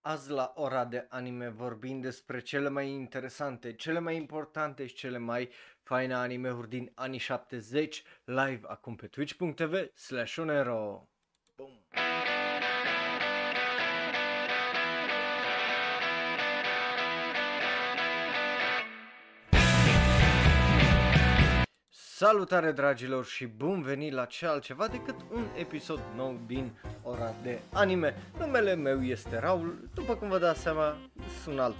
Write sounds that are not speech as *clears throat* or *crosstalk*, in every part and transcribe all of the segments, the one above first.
Azi la ora de anime vorbim despre cele mai interesante, cele mai importante și cele mai faine anime-uri din anii 70 live acum pe twitch.tv slash onero. Salutare dragilor și bun venit la ce altceva decât un episod nou din ora de anime. Numele meu este Raul, după cum vă dați seama, sunt alt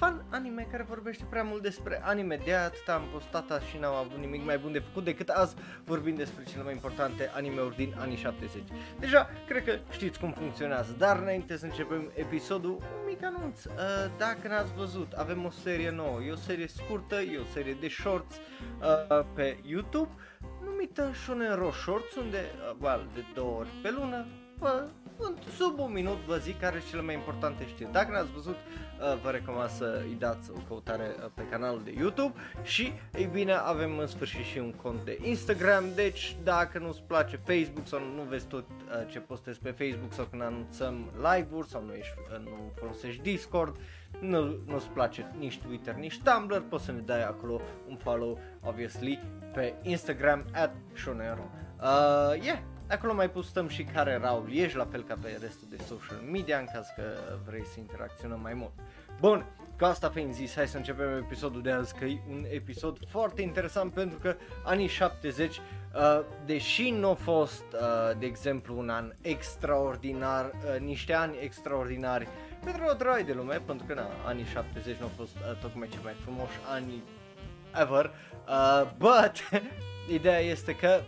fan anime care vorbește prea mult despre anime, de atât am postat și n-am avut nimic mai bun de făcut decât azi vorbind despre cele mai importante anime-uri din anii 70. Deja, cred că știți cum funcționează, dar înainte să începem episodul, un mic anunț. Uh, dacă n-ați văzut, avem o serie nouă, e o serie scurtă, e o serie de shorts uh, pe YouTube numită Shonen Shorts, unde, uh, well, de două ori pe lună, vă, în sub un minut vă zic care sunt cele mai importante știri. Dacă n-ați văzut, uh, vă recomand să îi dați o căutare uh, pe canalul de YouTube și, ei bine, avem în sfârșit și un cont de Instagram, deci dacă nu-ți place Facebook sau nu vezi tot uh, ce postez pe Facebook sau când anunțăm live-uri sau nu, ești, nu folosești Discord, nu, nu-ți place nici Twitter, nici Tumblr, poți să ne dai acolo un follow, obviously, pe Instagram, at Shonero. Uh, yeah, Acolo mai postăm și care Raul ești, la fel ca pe restul de social media, în caz că vrei să interacționăm mai mult. Bun, cu asta fiind zis, hai să începem episodul de azi, că e un episod foarte interesant pentru că anii 70, uh, deși nu a fost, uh, de exemplu, un an extraordinar, uh, niște ani extraordinari pentru o droaie de lume, pentru că na, anii 70 nu au fost uh, tocmai cei mai frumoși ani ever, uh, but *laughs* ideea este că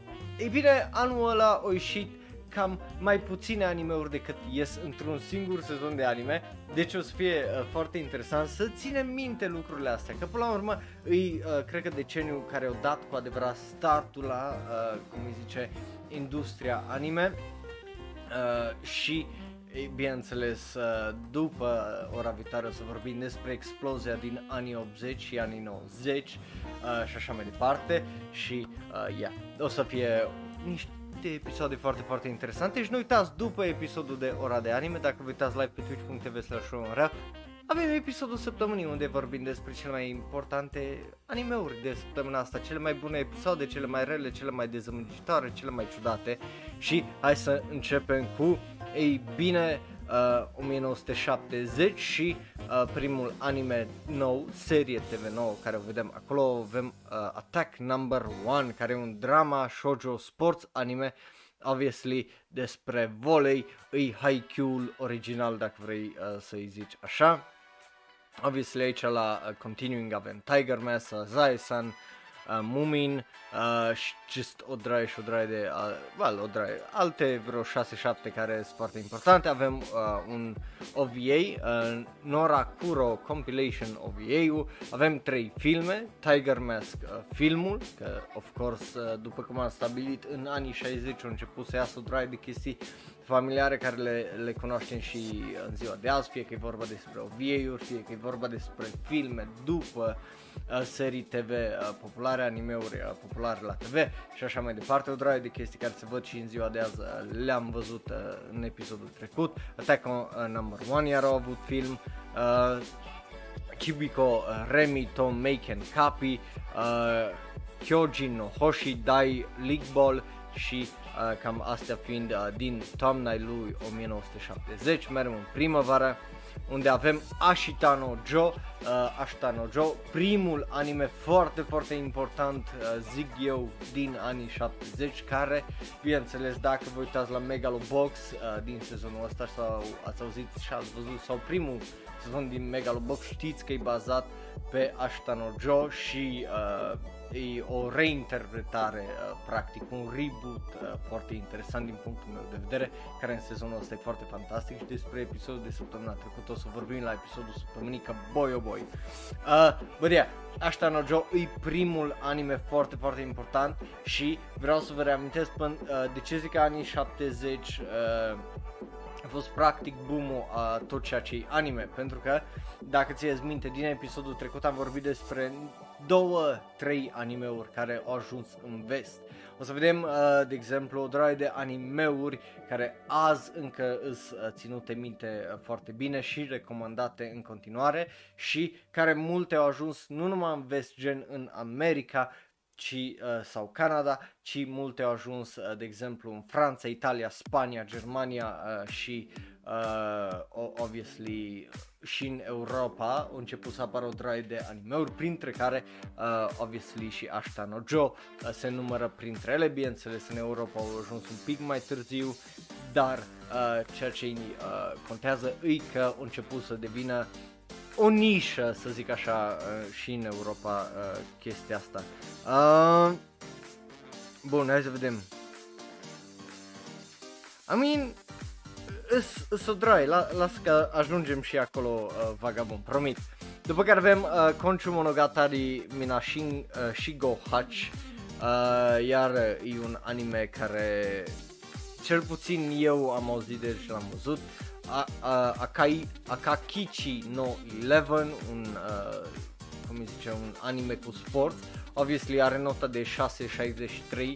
ei bine, anul ăla au ieșit cam mai puține anime-uri decât ies într-un singur sezon de anime, deci o să fie uh, foarte interesant să ținem minte lucrurile astea, că până la urmă îi, uh, cred că deceniu care au dat cu adevărat startul la, uh, cum îi zice, industria anime uh, și bineînțeles, uh, după ora viitoare o să vorbim despre explozia din anii 80 și anii 90 uh, și așa mai departe. Și, uh, yeah, o să fie niște episoade foarte, foarte interesante. Și nu uitați, după episodul de ora de anime, dacă vă uitați live pe twitch.tv slash avem episodul săptămânii unde vorbim despre cele mai importante animeuri de săptămâna asta, cele mai bune episoade, cele mai rele, cele mai dezamăgitoare, cele mai ciudate. Și hai să începem cu, ei bine, uh, 1970 și uh, primul anime nou, serie TV nouă care o vedem acolo, avem uh, Attack Number 1 care e un drama shoujo sports anime obviously despre volei, îi Haikyuu original dacă vrei uh, să-i zici așa. Obviously aici la uh, Continuing avem Tiger Mask, uh, Zai-san, uh, Mumin uh, și just o draie și o draie de, uh, well, o draie, alte vreo 6-7 care sunt foarte importante. Avem uh, un OVA, uh, Nora Kuro Compilation OVA-ul, avem trei filme, Tiger Mask uh, filmul, că of course uh, după cum am stabilit în anii 60 au început să iasă o draie de chestii familiare care le, le cunoaștem și în ziua de azi, fie că e vorba despre OVA-uri, fie că e vorba despre filme după uh, serii TV uh, populare, anime-uri uh, populare la TV și așa mai departe. O draie de chestii care se văd și în ziua de azi uh, le-am văzut uh, în episodul trecut. Attack on uh, Number 1 iar au avut film. Uh, Kibiko, uh, Remy, Tom, Maken, Kapi, uh, Kyojin no Hoshi, Dai, League Ball și uh, cam astea fiind uh, din toamna lui 1970, mergem în primăvară unde avem Ashitano Joe, uh, Ashitano Joe, primul anime foarte, foarte important, uh, zic eu, din anii 70, care, bineînțeles, dacă vă uitați la Megalobox uh, din sezonul ăsta sau ați auzit și ați văzut, sau primul sezon din Megalobox, știți că e bazat pe Ashitano Joe și uh, e o reinterpretare, uh, practic, un reboot uh, foarte interesant din punctul meu de vedere, care în sezonul ăsta e foarte fantastic și despre episodul de săptămâna trecută o să vorbim la episodul săptămânii ca boy oh boy. Uh, but yeah, Ashita no Joe e primul anime foarte, foarte important și vreau să vă reamintesc până, uh, de ce zic anii 70 uh, a fost practic boom-ul a tot ceea ce e anime, pentru că dacă ți-e minte din episodul trecut am vorbit despre două, trei animeuri care au ajuns în vest. O să vedem, uh, de exemplu, o droaie de animeuri care azi încă sunt uh, ținute minte uh, foarte bine și recomandate în continuare și care multe au ajuns nu numai în vest, gen în America, ci, uh, sau Canada, ci multe au ajuns, uh, de exemplu, în Franța, Italia, Spania, Germania uh, și, uh, obviously, și în Europa au început să apară o draie de animeuri, printre care, uh, obviously, și Ashta no Joe uh, se numără printre ele, bineînțeles, în Europa au ajuns un pic mai târziu, dar uh, ceea ce uh, contează e că au început să devină o nișă, să zic așa, uh, și în Europa uh, chestia asta. Uh, bun, hai să vedem. I mean, îs o droi, la, las că ajungem și acolo uh, vagabond, promit. După care avem uh, Conchu Monogatari Minashin uh, Shigo Hachi, uh, iar e un anime care cel puțin eu am auzit de și l-am văzut. A, a, Akai, Akakichi no 11, un, uh, cum îi zice, un anime cu sport. Obviously are nota de 6.63,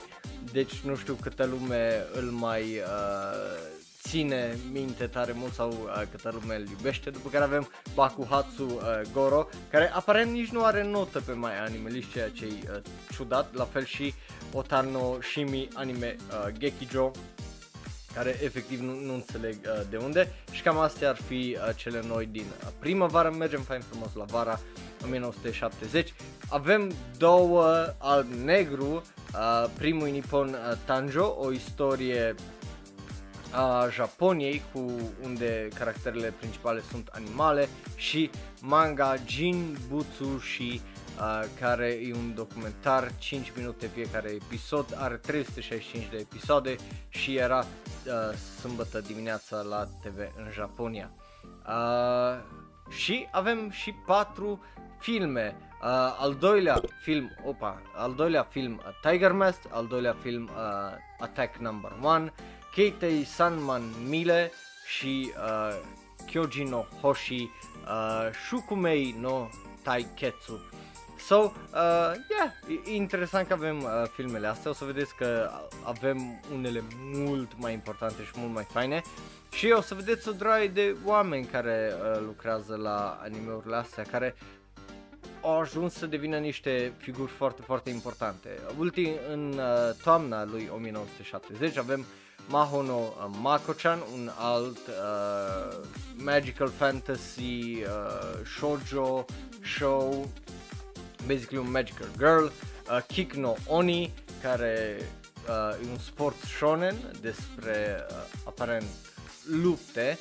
deci nu știu câtă lume îl mai uh, ține minte tare mult sau uh, câtă lume îl iubește. După care avem Bakuhatsu uh, Goro, care aparent nici nu are notă pe mai animalist, ceea ce e uh, ciudat. La fel și Otano Shimi Anime uh, Gekijo, care efectiv nu, nu înțeleg uh, de unde și cam astea ar fi uh, cele noi din uh, primăvară, mergem fain frumos la vara 1970. Avem două alb-negru, uh, primul Nippon uh, Tanjo, o istorie a Japoniei cu unde caracterele principale sunt animale și manga Jin Butsu și uh, care e un documentar 5 minute fiecare episod, are 365 de episoade și era uh, sâmbătă dimineața la TV în Japonia. Uh, și avem și patru filme. Uh, al doilea film, opa, al doilea film uh, Tiger Mask, al doilea film uh, Attack Number 1 Keitei Sanman Mile și uh, Kyoji no Hoshi uh, Shukumei no Taiketsu. So, uh, yeah, e interesant că avem uh, filmele astea, o să vedeți că avem unele mult mai importante și mult mai faine și o să vedeți o droaie de oameni care uh, lucrează la animeurile astea, care au ajuns să devină niște figuri foarte, foarte importante. Ultim, în uh, toamna lui 1970 avem Mahono uh, Mako-chan, un alt uh, magical fantasy uh, shoujo show, basically un magical girl, uh, Kick no Oni, care uh, e un sport shonen despre uh, aparent lupte,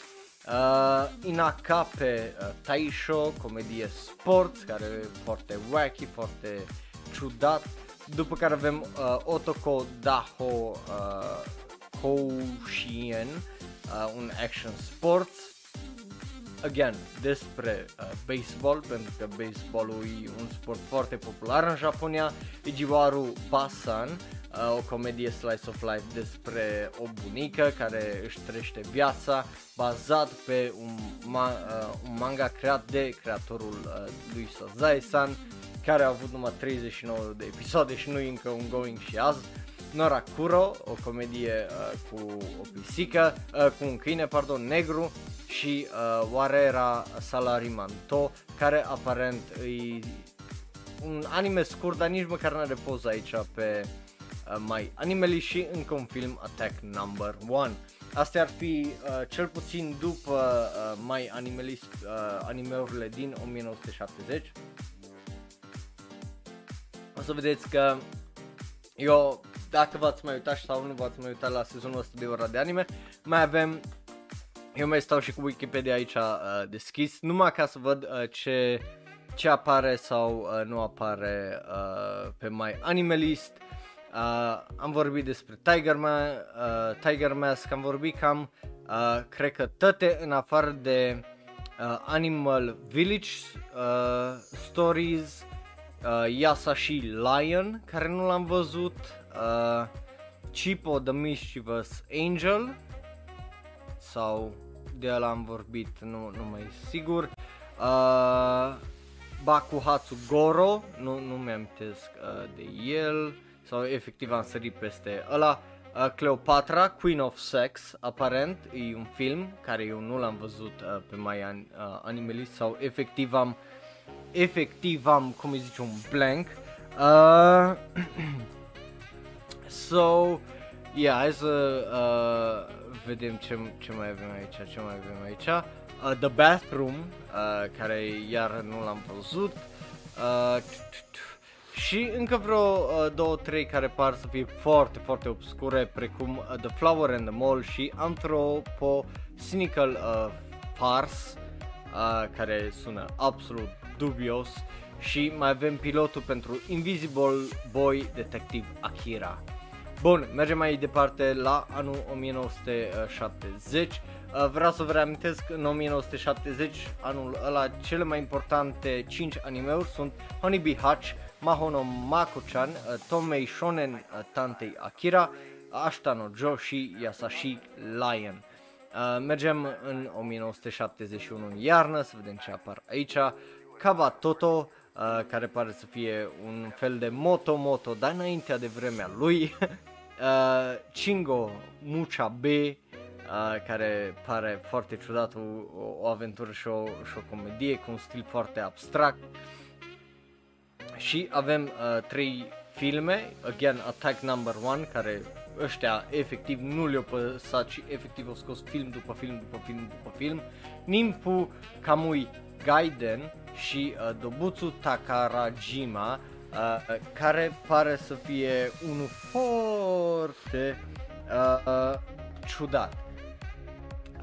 uh, Inakape uh, Taisho, comedie sport, care e foarte wacky, foarte ciudat, după care avem uh, Otoko Daho uh, Koshien, uh, un action sports, again, despre uh, baseball, pentru că baseballul e un sport foarte popular în Japonia, Ijiwaru Basan, uh, o comedie slice of life despre o bunică care își trăiește viața bazat pe un, ma- uh, un manga creat de creatorul uh, lui Sazae-san, care a avut numai 39 de episoade și nu e încă un going și azi. Norakuro, o comedie uh, cu o pisică, uh, cu un câine, pardon, negru și uh, Warera Salarimanto, care aparent e un anime scurt, dar nici măcar nu are poză aici pe uh, mai animeli și încă un film Attack Number 1. Astea ar fi uh, cel puțin după uh, mai animelist, uh, animeurile din 1970. O să vedeți că eu dacă v-ați mai uitat sau nu v-ați mai uitat la sezonul ăsta de ora de anime, mai avem, eu mai stau și cu Wikipedia aici uh, deschis, numai ca să văd uh, ce, ce apare sau uh, nu apare uh, pe My Animalist. Uh, am vorbit despre Tiger, Ma- uh, Tiger Mask, am vorbit cam, uh, cred că toate în afară de uh, Animal Village uh, Stories, uh, Yasashi Lion, care nu l-am văzut, uh, Chipo the Mischievous Angel sau de ăla am vorbit, nu, nu mai sigur. Uh, Bakuhatsu Goro, nu, nu mi-am uh, de el. sau efectiv am sărit peste ăla. Uh, Cleopatra, Queen of Sex, aparent, e un film care eu nu l-am văzut uh, pe mai an, uh, animalist sau efectiv am, efectiv am, cum îi zice, un blank. Uh, *clears throat* so, yeah, hai să uh, vedem ce, ce mai avem aici, ce mai avem aici. Uh, The Bathroom, uh, care iar nu l-am văzut. Uh, și încă vreo uh, două, trei care par să fie foarte, foarte obscure, precum uh, The Flower and the Mall și Anthropo Cynical uh, Farce, uh, care sună absolut dubios. Și mai avem pilotul pentru Invisible Boy Detective Akira. Bun, mergem mai departe la anul 1970. Uh, vreau să vă reamintesc că în 1970, anul ăla, cele mai importante 5 animeuri sunt Honeybee Hatch, Mahono Mako-chan, uh, Tomei Shonen uh, Tantei Akira, Ashita no Joe și Yasashi Lion. Mergem în 1971 în iarnă, să vedem ce apar aici. Kaba Toto, uh, care pare să fie un fel de moto-moto, dar înaintea de vremea lui. *laughs* uh, Chingo Mucha B, uh, care pare foarte ciudat, o, o aventură și o, și o comedie cu un stil foarte abstract. Și avem uh, trei filme, again Attack Number One, care ăștia efectiv nu le-au păsat și efectiv au scos film după film după film după film. Nimpu Kamui Gaiden și uh, Dobutsu Takarajima, uh, care pare să fie unul foarte uh, uh, ciudat.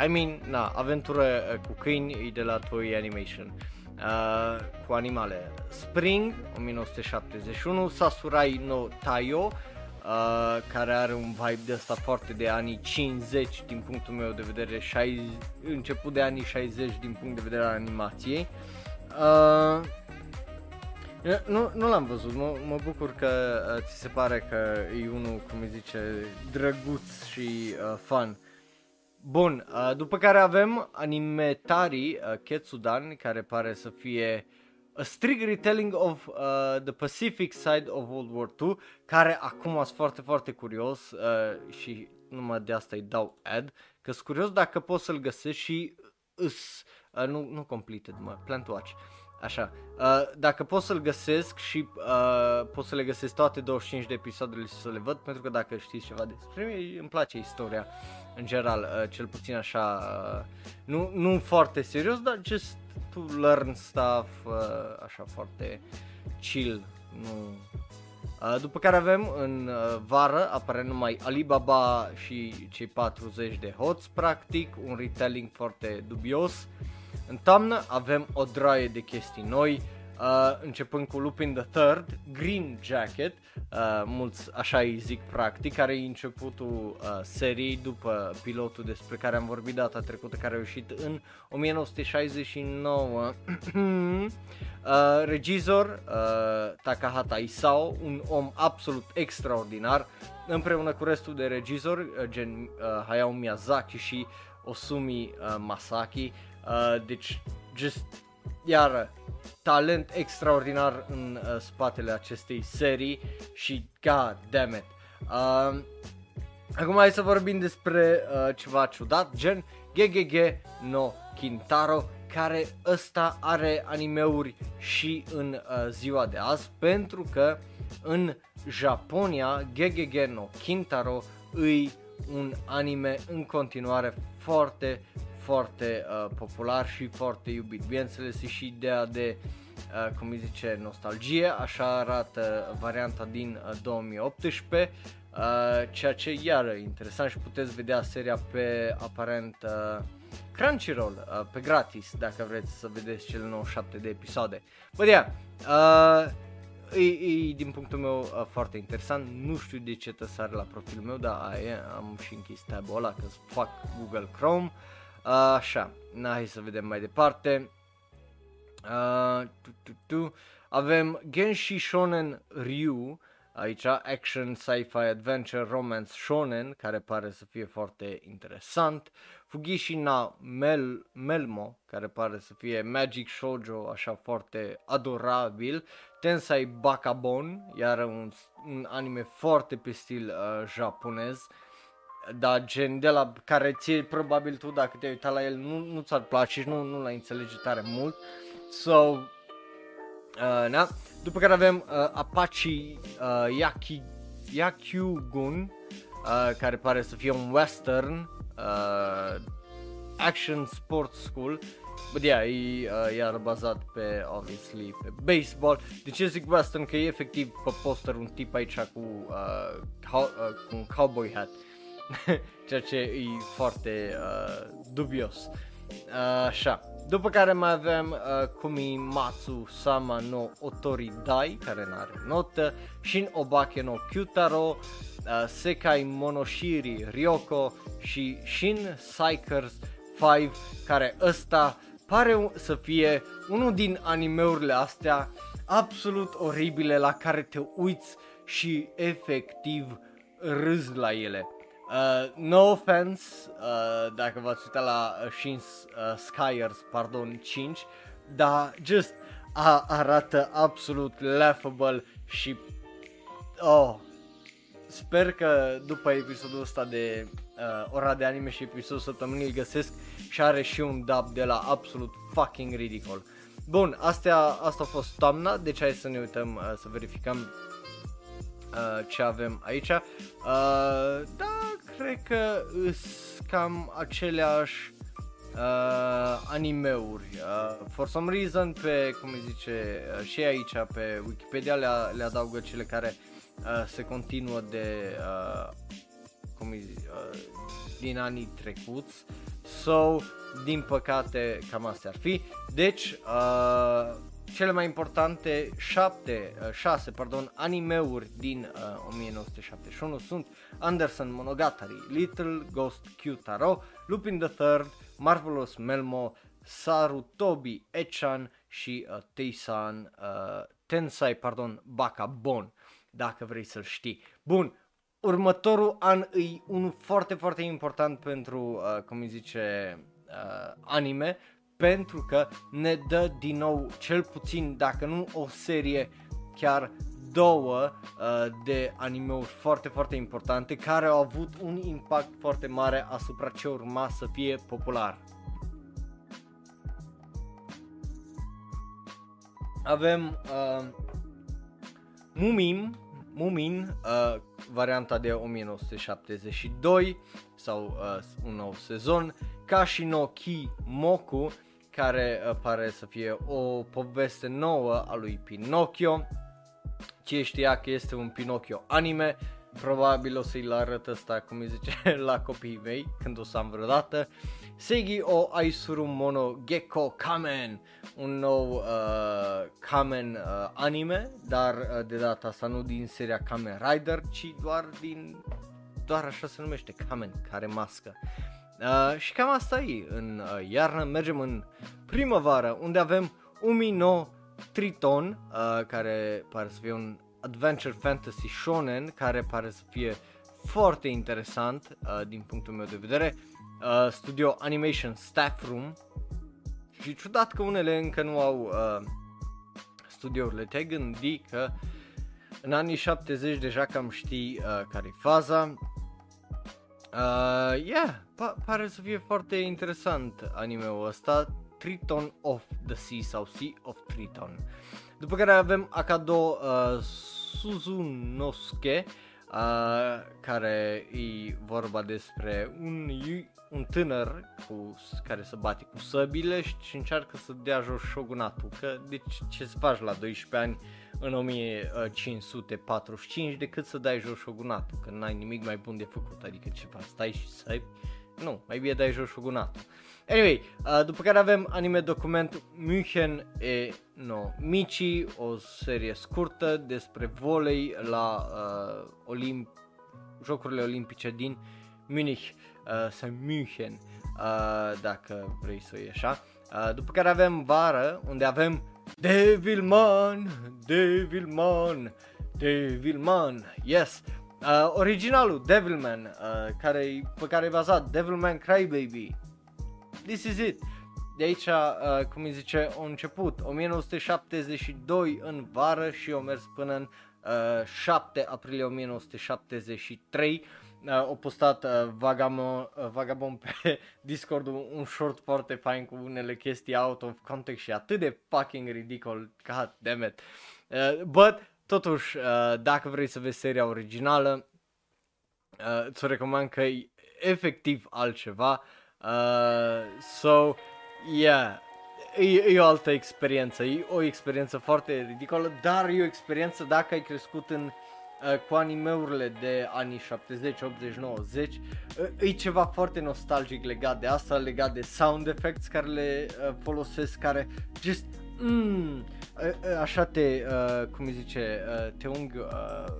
I mean, na, aventură uh, cu câini e de la Toei Animation. Uh, cu animale. Spring, 1971, Sasurai no Taiyo, uh, care are un vibe de asta foarte de anii 50 din punctul meu de vedere, 60, început de anii 60 din punct de vedere al animației. Uh, nu, nu l-am văzut, mă, mă bucur că uh, ți se pare că e unul, cum îi zice, drăguț și uh, fun. Bun, uh, după care avem animetarii uh, Ketsudan, care pare să fie a strict retelling of uh, the Pacific side of World War II, care acum sunt foarte, foarte curios uh, și numai de asta îi dau ad, că sunt curios dacă poți să-l găsești și îs, uh, nu, nu completed, mă, Plant Watch. Așa, uh, dacă pot să-l găsesc și uh, pot să le găsesc toate 25 de episoadele și să le văd, pentru că dacă știți ceva despre mine, îmi place istoria în general, uh, cel puțin așa, uh, nu, nu foarte serios, dar just to learn stuff, uh, așa foarte chill, nu... Uh, după care avem în uh, vară apare numai Alibaba și cei 40 de hoți, practic, un retelling foarte dubios. Uh, în toamnă avem o draie de chestii noi, uh, începând cu Lupin the Third, Green Jacket, uh, mulți așa îi zic practic, care e începutul uh, seriei după pilotul despre care am vorbit data trecută, care a ieșit în 1969. *clears throat* uh, regizor uh, Takahata Isao, un om absolut extraordinar, împreună cu restul de regizori, uh, gen uh, Hayao Miyazaki și Osumi uh, Masaki, Uh, deci, just, iară, talent extraordinar în uh, spatele acestei serii și god damn it. Uh, acum hai să vorbim despre uh, ceva ciudat, gen GGG no Kintaro, care ăsta are animeuri și în uh, ziua de azi, pentru că în Japonia GGG no Kintaro îi un anime în continuare foarte, foarte uh, popular și foarte iubit. Bineînțeles, e și ideea de, uh, cum îi zice, nostalgie, așa arată varianta din uh, 2018, uh, ceea ce iară interesant și puteți vedea seria pe aparent uh, Crunchyroll, uh, pe gratis, dacă vreți să vedeți cele 97 de episoade. Bă, yeah, uh, e, e, din punctul meu uh, foarte interesant, nu știu de ce tăsare la profilul meu, dar aia, am și închis tab-ul ăla că fac Google Chrome. Așa, na, hai să vedem mai departe. Uh, tu, tu, tu. Avem Genshi Shonen Ryu, aici, action, sci-fi, adventure, romance, shonen, care pare să fie foarte interesant, Fugishi na Mel, Melmo, care pare să fie Magic Shoujo, așa foarte adorabil, Tensai Bakabon, iar un, un anime foarte pe stil uh, japonez, da, gen de la care ție probabil tu dacă te-ai uitat la el nu, nu ți-ar place și nu, nu l-ai înțelege tare mult. So, uh, na. După care avem uh, Apache uh, Yaki, Yakyugun, uh, care pare să fie un western, uh, action sports school, But yeah, e uh, iar bazat pe, obviously, pe baseball. De ce zic western? Că e efectiv pe poster un tip aici cu, uh, cow, uh, cu un cowboy hat. *laughs* Ceea ce e foarte uh, dubios. Uh, așa. După care mai avem uh, Kumi Matsu Sama no Otori Dai, care nu are notă, Shin Obake no Kyutaro, uh, Sekai Monoshiri Ryoko și Shin Psychers 5, care ăsta pare să fie unul din animeurile astea absolut oribile la care te uiți și efectiv râzi la ele. Uh, no offense, uh, dacă v-ați uitat la uh, Shin uh, Skyers, pardon, 5, dar just a, arată absolut laughable și oh, sper că după episodul ăsta de uh, ora de anime și episodul săptămânii îl găsesc și are și un dub de la absolut fucking ridicol. Bun, astea, asta a fost toamna, deci hai să ne uităm uh, să verificăm uh, ce avem aici. Uh, da, cred că sunt cam aceleași uh, animeuri. Uh, for some reason, pe, cum îi zice, uh, și aici pe Wikipedia le, le adaugă cele care uh, se continuă de, uh, cum îi zice, uh, din anii trecuți. So, din păcate, cam astea ar fi. Deci, uh, cele mai importante șapte, uh, șase, pardon, animeuri din uh, 1971 sunt Anderson Monogatari, Little Ghost Q-Taro, Lupin the Third, Marvelous Melmo, Sarutobi Echan și uh, Teisan, uh, Tensai, pardon, Bakabon, dacă vrei să-l știi. Bun, următorul an e unul foarte, foarte important pentru, uh, cum îi zice, uh, anime, pentru că ne dă din nou cel puțin, dacă nu o serie, chiar două uh, de animeuri foarte, foarte importante care au avut un impact foarte mare asupra ce urma să fie popular. Avem uh, Mumim, Mumin, uh, varianta de 1972 sau uh, un nou sezon, Kashino Ki Moku, care uh, pare să fie o poveste nouă a lui Pinocchio. Ce știa că este un Pinocchio anime, probabil o să-i arăt ăsta, cum îi zice, *laughs* la copiii mei, când o să am vreodată. Segi o Aisuru Mono Gecko Kamen, un nou uh, Kamen uh, anime, dar uh, de data asta nu din seria Kamen Rider, ci doar din, doar așa se numește, Kamen, care mască. Uh, și cam asta e, în uh, iarnă mergem în primăvară, unde avem Umino Triton, uh, care pare să fie un adventure fantasy shonen, care pare să fie foarte interesant uh, din punctul meu de vedere. Uh, studio Animation Staff Room și ciudat că unele încă nu au uh, studiourile. Te gândi că în anii 70 deja cam știi uh, care e faza. Uh, yeah, pa- pare să fie foarte interesant animeul ăsta. Triton of the Sea sau Sea of Triton. După care avem Akado uh, Suzunosuke, uh, care e vorba despre un, un tânăr cu, care se bate cu săbile și încearcă să dea jos shogunatul. Că, deci ce să faci la 12 ani în 1545 decât să dai jos shogunatul, că n-ai nimic mai bun de făcut, adică ce faci, stai și să nu, mai bine dai jos shogunatul. Anyway, uh, după care avem anime document München e no, Mici, o serie scurtă despre volei la uh, Olimp- Jocurile Olimpice din Munich uh, sau München, uh, dacă vrei să o iei așa. Uh, după care avem vară, unde avem Devilman, Devilman, Devilman, yes. Uh, originalul Devilman, uh, care, pe care e bazat Devilman Crybaby. This is it. De aici, uh, cum îi zice, a început 1972 în vară și a mers până în uh, 7 aprilie 1973. Uh, a postat uh, Vagabond, uh, Vagabond pe *laughs* Discord un, un short foarte fain cu unele chestii out of context și atât de fucking ridicol, god damn it. Uh, but, totuși, uh, dacă vrei să vezi seria originală, uh, ți-o recomand că e efectiv altceva. Uh, so, yeah, e, e o altă experiență, e o experiență foarte ridicolă, dar e o experiență dacă ai crescut în uh, cu animeurile de anii 70, 80, 90, uh, e ceva foarte nostalgic legat de asta, legat de sound effects care le uh, folosesc, care just, mm, uh, uh, așa te, uh, cum îi zice, uh, te ung uh,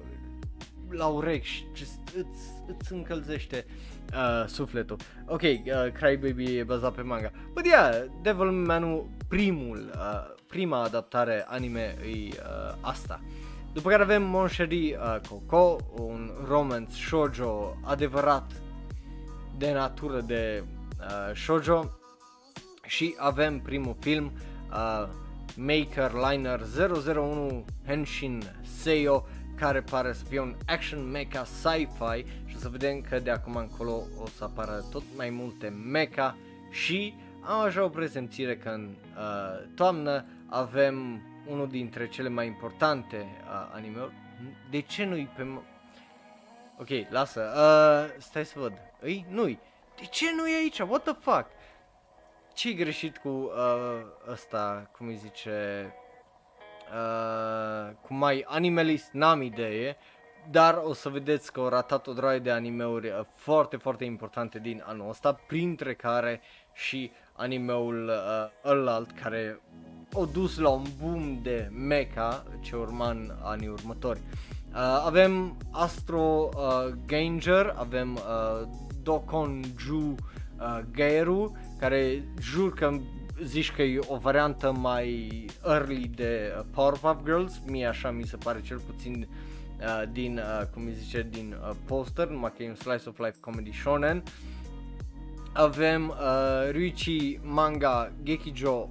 la urechi și just, îți, îți încălzește uh, sufletul. Ok, uh, Crybaby e bazat pe manga. But yeah, Devilman-ul primul, uh, prima adaptare anime e uh, asta. După care avem Mon Cherie uh, Coco, un romance shoujo adevărat de natură de uh, shoujo. Și avem primul film uh, Maker Liner 001 Henshin Seiyo care pare să fie un action mecha sci-fi. Și o să vedem că de acum încolo o să apară tot mai multe mecha. Și am așa o prezentire că în uh, toamnă avem unul dintre cele mai importante uh, anime-uri. De ce nu-i pe... Ok, lasă. Uh, stai să văd. Îi? Nu-i. De ce nu e aici? What the fuck? ce greșit cu uh, ăsta, cum îi zice, uh, cu mai animalist, n-am idee, dar o să vedeți că au ratat o droaie de animeuri uh, foarte, foarte importante din anul ăsta, printre care și animeul uh, ălalt care o dus la un boom de mecha ce urma în anii următori. Uh, avem Astro uh, Ganger, avem uh, Dokonju uh, Geiru, care jur că zici că e o variantă mai early de uh, Powerpuff Girls, mie așa mi se pare cel puțin uh, din, uh, cum îi zice, din uh, poster, numai că e un slice of life comedy shonen. Avem uh, Ryuichi Manga Gekijo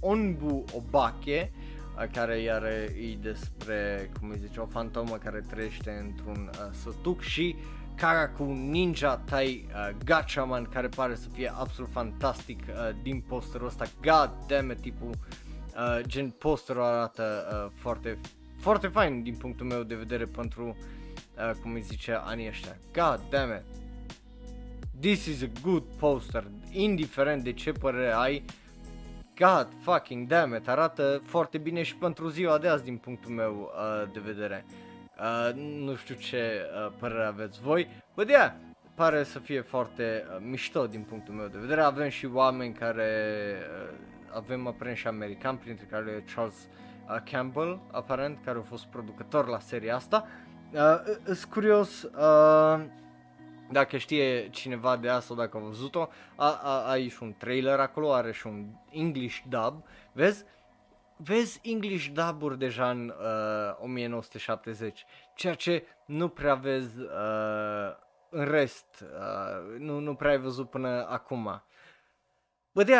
Onbu Obake, uh, care iar e despre, cum îi zice, o fantomă care trăiește într-un uh, sătuc și uh, Karaku Ninja Tai uh, Gatchaman care pare să fie absolut fantastic uh, din posterul ăsta. God damn it, tipul uh, gen posterul arată uh, foarte foarte fain din punctul meu de vedere pentru uh, cum îi zice anii ăștia. God damn it. This is a good poster, indiferent de ce părere ai. God fucking damn it, arată foarte bine și pentru ziua de azi din punctul meu uh, de vedere. Uh, Uh, nu știu ce uh, părere aveți voi. Bă, yeah, pare să fie foarte uh, mișto din punctul meu de vedere. Avem și oameni care uh, avem aparent și american, printre care Charles uh, Campbell, aparent, care a fost producător la seria asta. Uh, sunt curios uh, dacă știe cineva de asta, dacă a văzut-o, a, a, ai și un trailer acolo, are și un English dub, vezi? vezi English dub deja în uh, 1970, ceea ce nu prea vezi uh, în rest, uh, nu, nu prea ai văzut până acum. Bă, de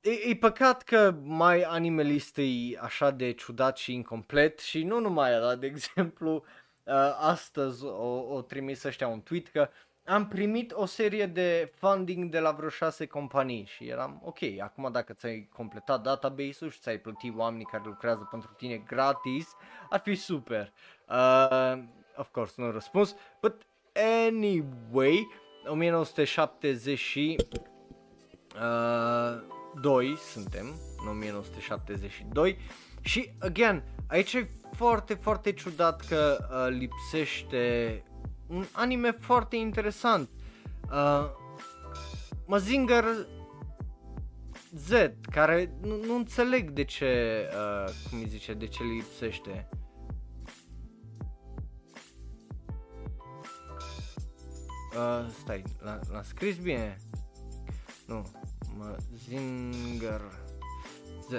e, e păcat că mai animalist e așa de ciudat și incomplet și nu numai ăla, de *laughs* exemplu, uh, astăzi o, o trimis ăștia un tweet că am primit o serie de funding de la vreo șase companii și eram ok, acum dacă ți-ai completat database-ul și ți-ai plătit oamenii care lucrează pentru tine gratis, ar fi super. Uh, of course, nu răspuns, but anyway, 1972 uh, suntem, în 1972 și, again, aici e foarte, foarte ciudat că uh, lipsește un anime foarte interesant. Uh, Mazinger Z, care nu, nu înțeleg de ce, uh, cum îi zice, de ce lipsește. Uh, stai, l-a, scris bine? Nu, Mazinger Z.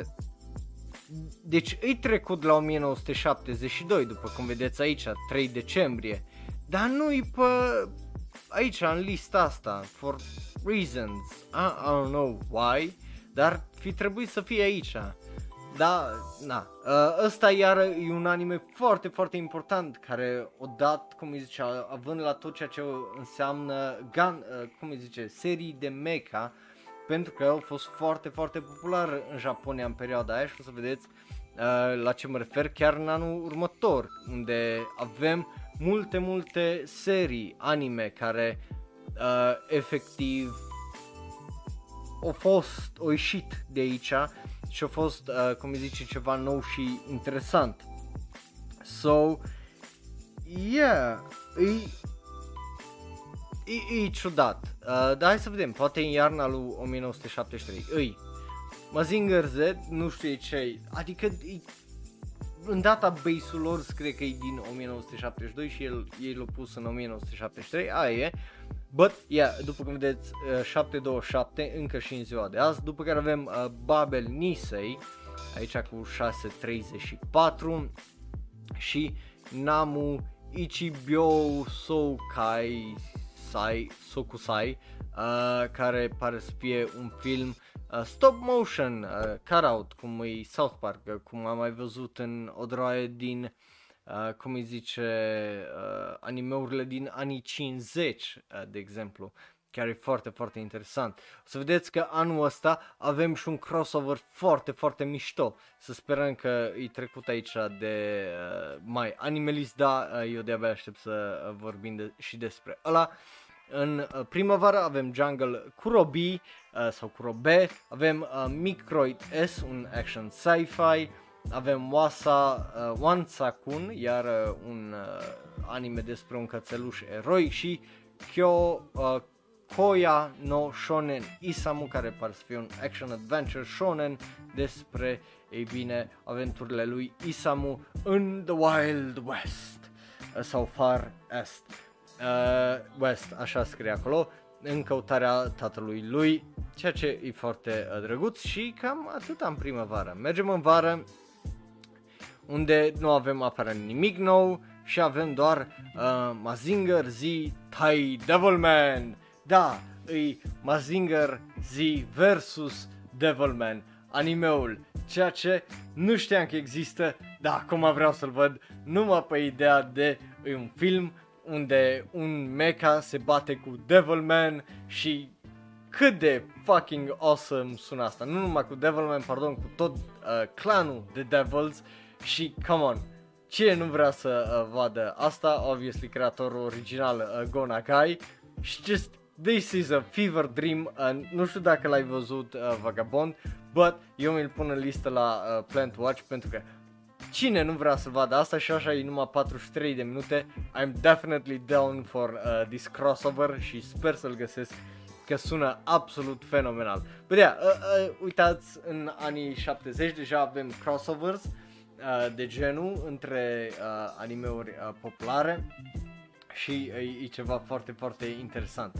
deci îi trecut la 1972, după cum vedeți aici, 3 decembrie, dar nu-i pe aici, în lista asta, for reasons, I, I don't know why, dar fi trebuit să fie aici. Da, na, ă, ăsta iar e un anime foarte, foarte important care o dat, cum îi zice, având la tot ceea ce înseamnă, gun, ă, cum îi zice, serii de mecha, pentru că au fost foarte, foarte popular în Japonia în perioada aia și o să vedeți uh, la ce mă refer chiar în anul următor, unde avem multe, multe serii anime care uh, efectiv au fost, au ieșit de aici și a fost, uh, cum îi zice, ceva nou și interesant. So, yeah, e, e, e ciudat. Uh, dar hai să vedem, poate în iarna lui 1973. Îi, Mazinger Z, nu știu ce adică e, în database-ul lor scrie că e din 1972 și el, ei l-au pus în 1973, aia e. But, yeah, după cum vedeți, uh, 727 încă și în ziua de azi, după care avem uh, Babel Nisei, aici cu 634 și Namu Ichibyo Soukai Sai, Sokusai, uh, care pare să fie un film uh, stop motion, uh, cut-out, cum e South Park, uh, cum am mai văzut în o droaie din, uh, cum îi zice, uh, animeurile din anii 50, uh, de exemplu care e foarte, foarte interesant. O să vedeți că anul ăsta avem și un crossover foarte, foarte mișto. Să sperăm că e trecut aici de uh, mai animalist, da, uh, eu de-abia aștept să uh, vorbim de, și despre ăla. În uh, primăvară avem Jungle Kurobi uh, sau Kurobe, avem uh, Microid S, un action sci-fi, avem Wasa uh, Wansakun, iar uh, un uh, anime despre un cățeluș eroi și Kyo uh, Koya no Shonen Isamu, care pare să fie un action adventure shonen despre, ei bine, aventurile lui Isamu în The Wild West uh, sau Far Est uh, West, așa scrie acolo, în căutarea tatălui lui, ceea ce e foarte uh, drăguț și cam atât în primăvară. Mergem în vară, unde nu avem aparent nimic nou și avem doar uh, Mazinger Z Tai Devilman. Da, e Mazinger Z versus Devilman, animeul, ceea ce nu știam că există, dar acum vreau să-l văd numai pe ideea de e un film unde un mecha se bate cu Devilman și cât de fucking awesome sună asta. Nu numai cu Devilman, pardon, cu tot uh, clanul de Devils și come on, cine nu vrea să uh, vadă asta, obviously creatorul original uh, Go Nagai și just this is a fever dream, uh, nu știu dacă l-ai văzut uh, Vagabond, but eu mi-l pun în listă la uh, Plant Watch pentru că Cine nu vrea să vadă asta și așa e numai 43 de minute. I'm definitely down for uh, this crossover și sper să-l găsesc că sună absolut fenomenal. But yeah, uh, uh, uitați, în anii 70 deja avem crossovers uh, de genul între uh, animeuri uh, populare și uh, e ceva foarte, foarte interesant.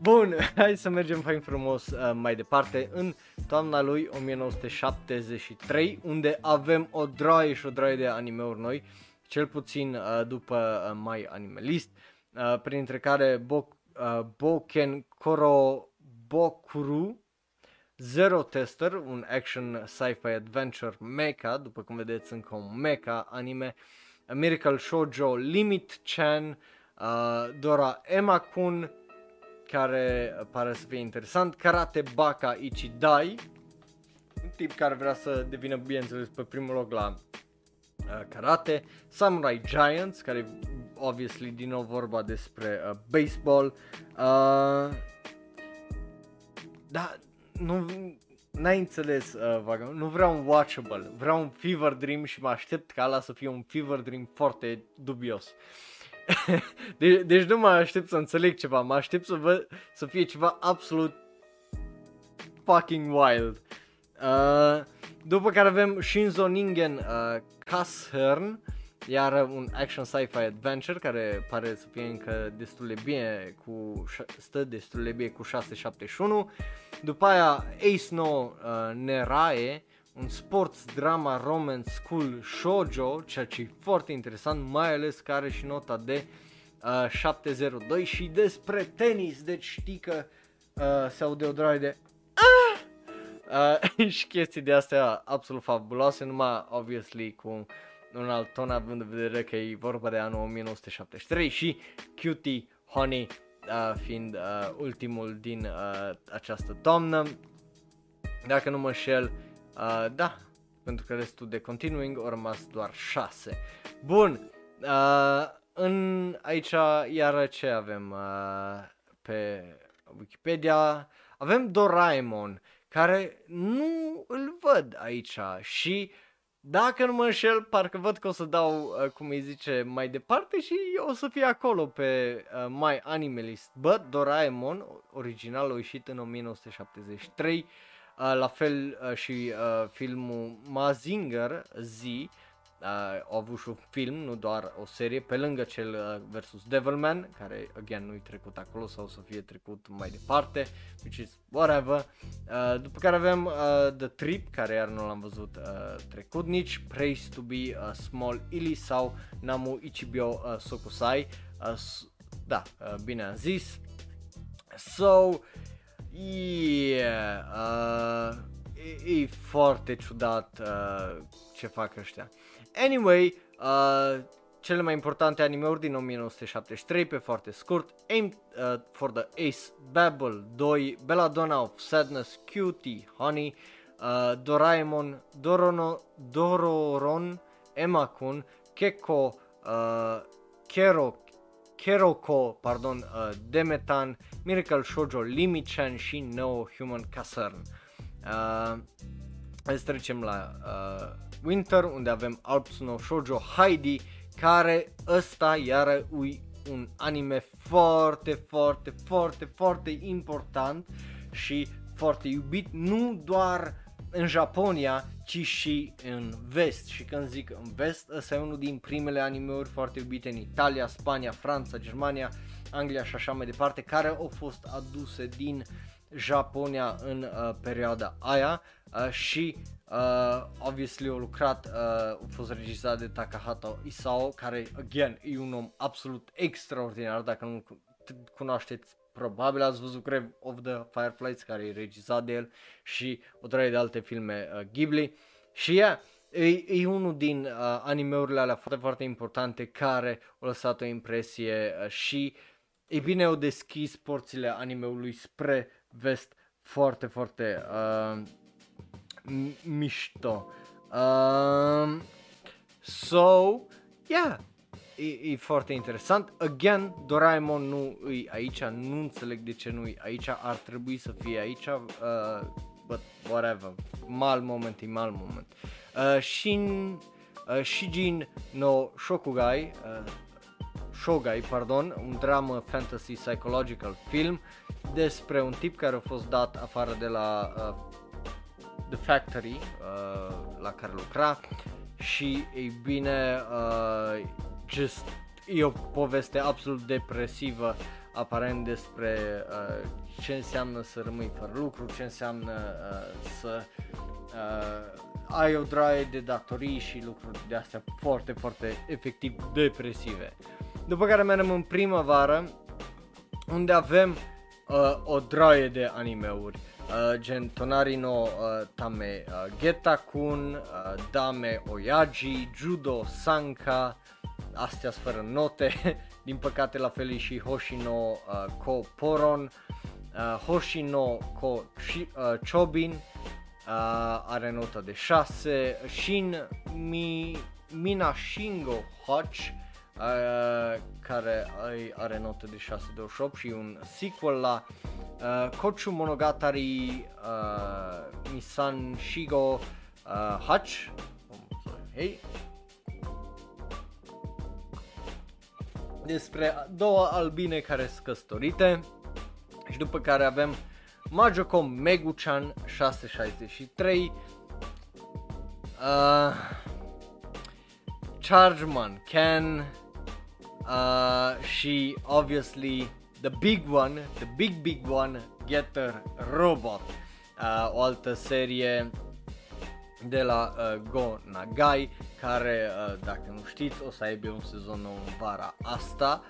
Bun, *laughs* hai să mergem fain frumos uh, mai departe în toamna lui 1973 unde avem o droaie și o droaie de animeuri noi, cel puțin uh, după uh, My Animalist, uh, printre care Bo- uh, Boken Koro Bokuru, Zero Tester, un action sci-fi adventure mecha, după cum vedeți încă un mecha anime, A Miracle Shoujo Limit Chan, uh, Dora Emma-kun, care pare să fie interesant, Karate Baka Ichidai, un tip care vrea să devină, bineînțeles, pe primul loc la uh, karate, Samurai Giants, care obviously din nou vorba despre uh, baseball, uh, da, nu, n-ai înțeles, uh, vaga, nu vreau un watchable, vreau un fever dream și mă aștept ca ala să fie un fever dream foarte dubios. Uh, *laughs* de- deci nu mă aștept să înțeleg ceva, mă aștept să văd să fie ceva absolut fucking wild. Uh, după care avem Shinzo Ningen uh, Kashern, iar un action sci-fi adventure care pare să fie încă destul de bine cu stă destul de bine cu 671. După aia Ace no uh, Nerae, un sports drama romance school shoujo, ceea ce e foarte interesant, mai ales că are și nota de uh, 702 și despre tenis, deci știi că uh, se aude o droaie de ah! uh, *laughs* și chestii de astea absolut fabuloase, numai obviously cu un alt ton având în vedere că e vorba de anul 1973 și Cutie Honey uh, fiind uh, ultimul din uh, această toamnă. Dacă nu mă șel, uh, da, pentru că restul de continuing au rămas doar 6. Bun, uh, în aici iar ce avem uh, pe Wikipedia? Avem Doraemon, care nu îl văd aici și dacă nu mă înșel, parcă văd că o să dau, uh, cum îi zice, mai departe și o să fie acolo pe uh, My Animalist. But Doraemon, original, a ieșit în 1973, uh, la fel uh, și uh, filmul Mazinger Z, uh, au avut și un film, nu doar o serie, pe lângă cel uh, versus Devilman, care, again, nu-i trecut acolo sau o să fie trecut mai departe, which is whatever. Uh, după care avem uh, The Trip, care iar nu l-am văzut uh, trecut nici, Praise to be a Small Illy sau Namu Ichibyo uh, Sokusai. Uh, da, uh, bine am zis. So, yeah, uh, e, e foarte ciudat uh, ce fac ăștia. Anyway, uh, cele mai importante animeuri din 1973 pe foarte scurt Aim uh, for the Ace, Babel 2, Belladonna of Sadness, Cutie, Honey, uh, Doraemon, Dorono, Dororon, Emma-kun, Keko, uh, Kero, Keroko, pardon, uh, Demetan, Miracle Shoujo, Limi-chan și No Human Casern. Uh, Hai să trecem la uh, Winter, unde avem Alps no Shoujo Heidi, care ăsta iară e un anime foarte, foarte, foarte, foarte important și foarte iubit, nu doar în Japonia, ci și în vest. Și când zic în vest, ăsta e unul din primele animeuri foarte iubite în Italia, Spania, Franța, Germania, Anglia și așa mai departe, care au fost aduse din Japonia în uh, perioada aia uh, și uh, obviously au lucrat, uh, a fost regizat de Takahata Isao, care, again, e un om absolut extraordinar, dacă nu cunoașteți probabil ați văzut Grave of the Fireflies care e regizat de el și o treie de alte filme uh, Ghibli și yeah, e, e unul din uh, animeurile alea foarte, foarte importante care au lăsat o impresie uh, și e bine au deschis porțile animeului spre vest foarte, foarte uh, mișto. Um, so, yeah, e, e foarte interesant. Again, Doraemon nu e aici, nu înțeleg de ce nu e aici, ar trebui să fie aici, uh, but whatever, mal moment, e mal moment. Uh, Shin, uh, Shijin no Shokugai, uh, Shogai, pardon, un dramă fantasy psychological film despre un tip care a fost dat afară de la uh, The Factory uh, la care lucra și ei bine uh, just e o poveste absolut depresivă aparent despre uh, ce înseamnă să rămâi fără lucru, ce înseamnă uh, să uh, ai o draie de datorii și lucruri de astea foarte, foarte efectiv depresive. După care mergem în primăvară unde avem uh, o draie de animeuri uh, gen Tonari no uh, Tame uh, Getakun, uh, Dame Oyaji, Judo Sanka, astea fără note, *laughs* din păcate la fel și Hoshino uh, Ko Poron, uh, Hoshino Ko Shi, uh, Chobin, uh, are nota de 6, Shin Mi, Minashingo Hotch, uh, care are notă de 6.28 și un sequel la uh, Kochu Monogatari uh, Misan Shigo uh, Hach. Oh, hey. Despre două albine care sunt căsătorite și după care avem Majoko Meguchan 663 uh, Chargeman Ken uh, și obviously the big one, the big big one, Getter Robot, uh, o altă serie de la uh, Go Nagai, care, uh, dacă nu știți, o să aibă un sezon nou în vara asta,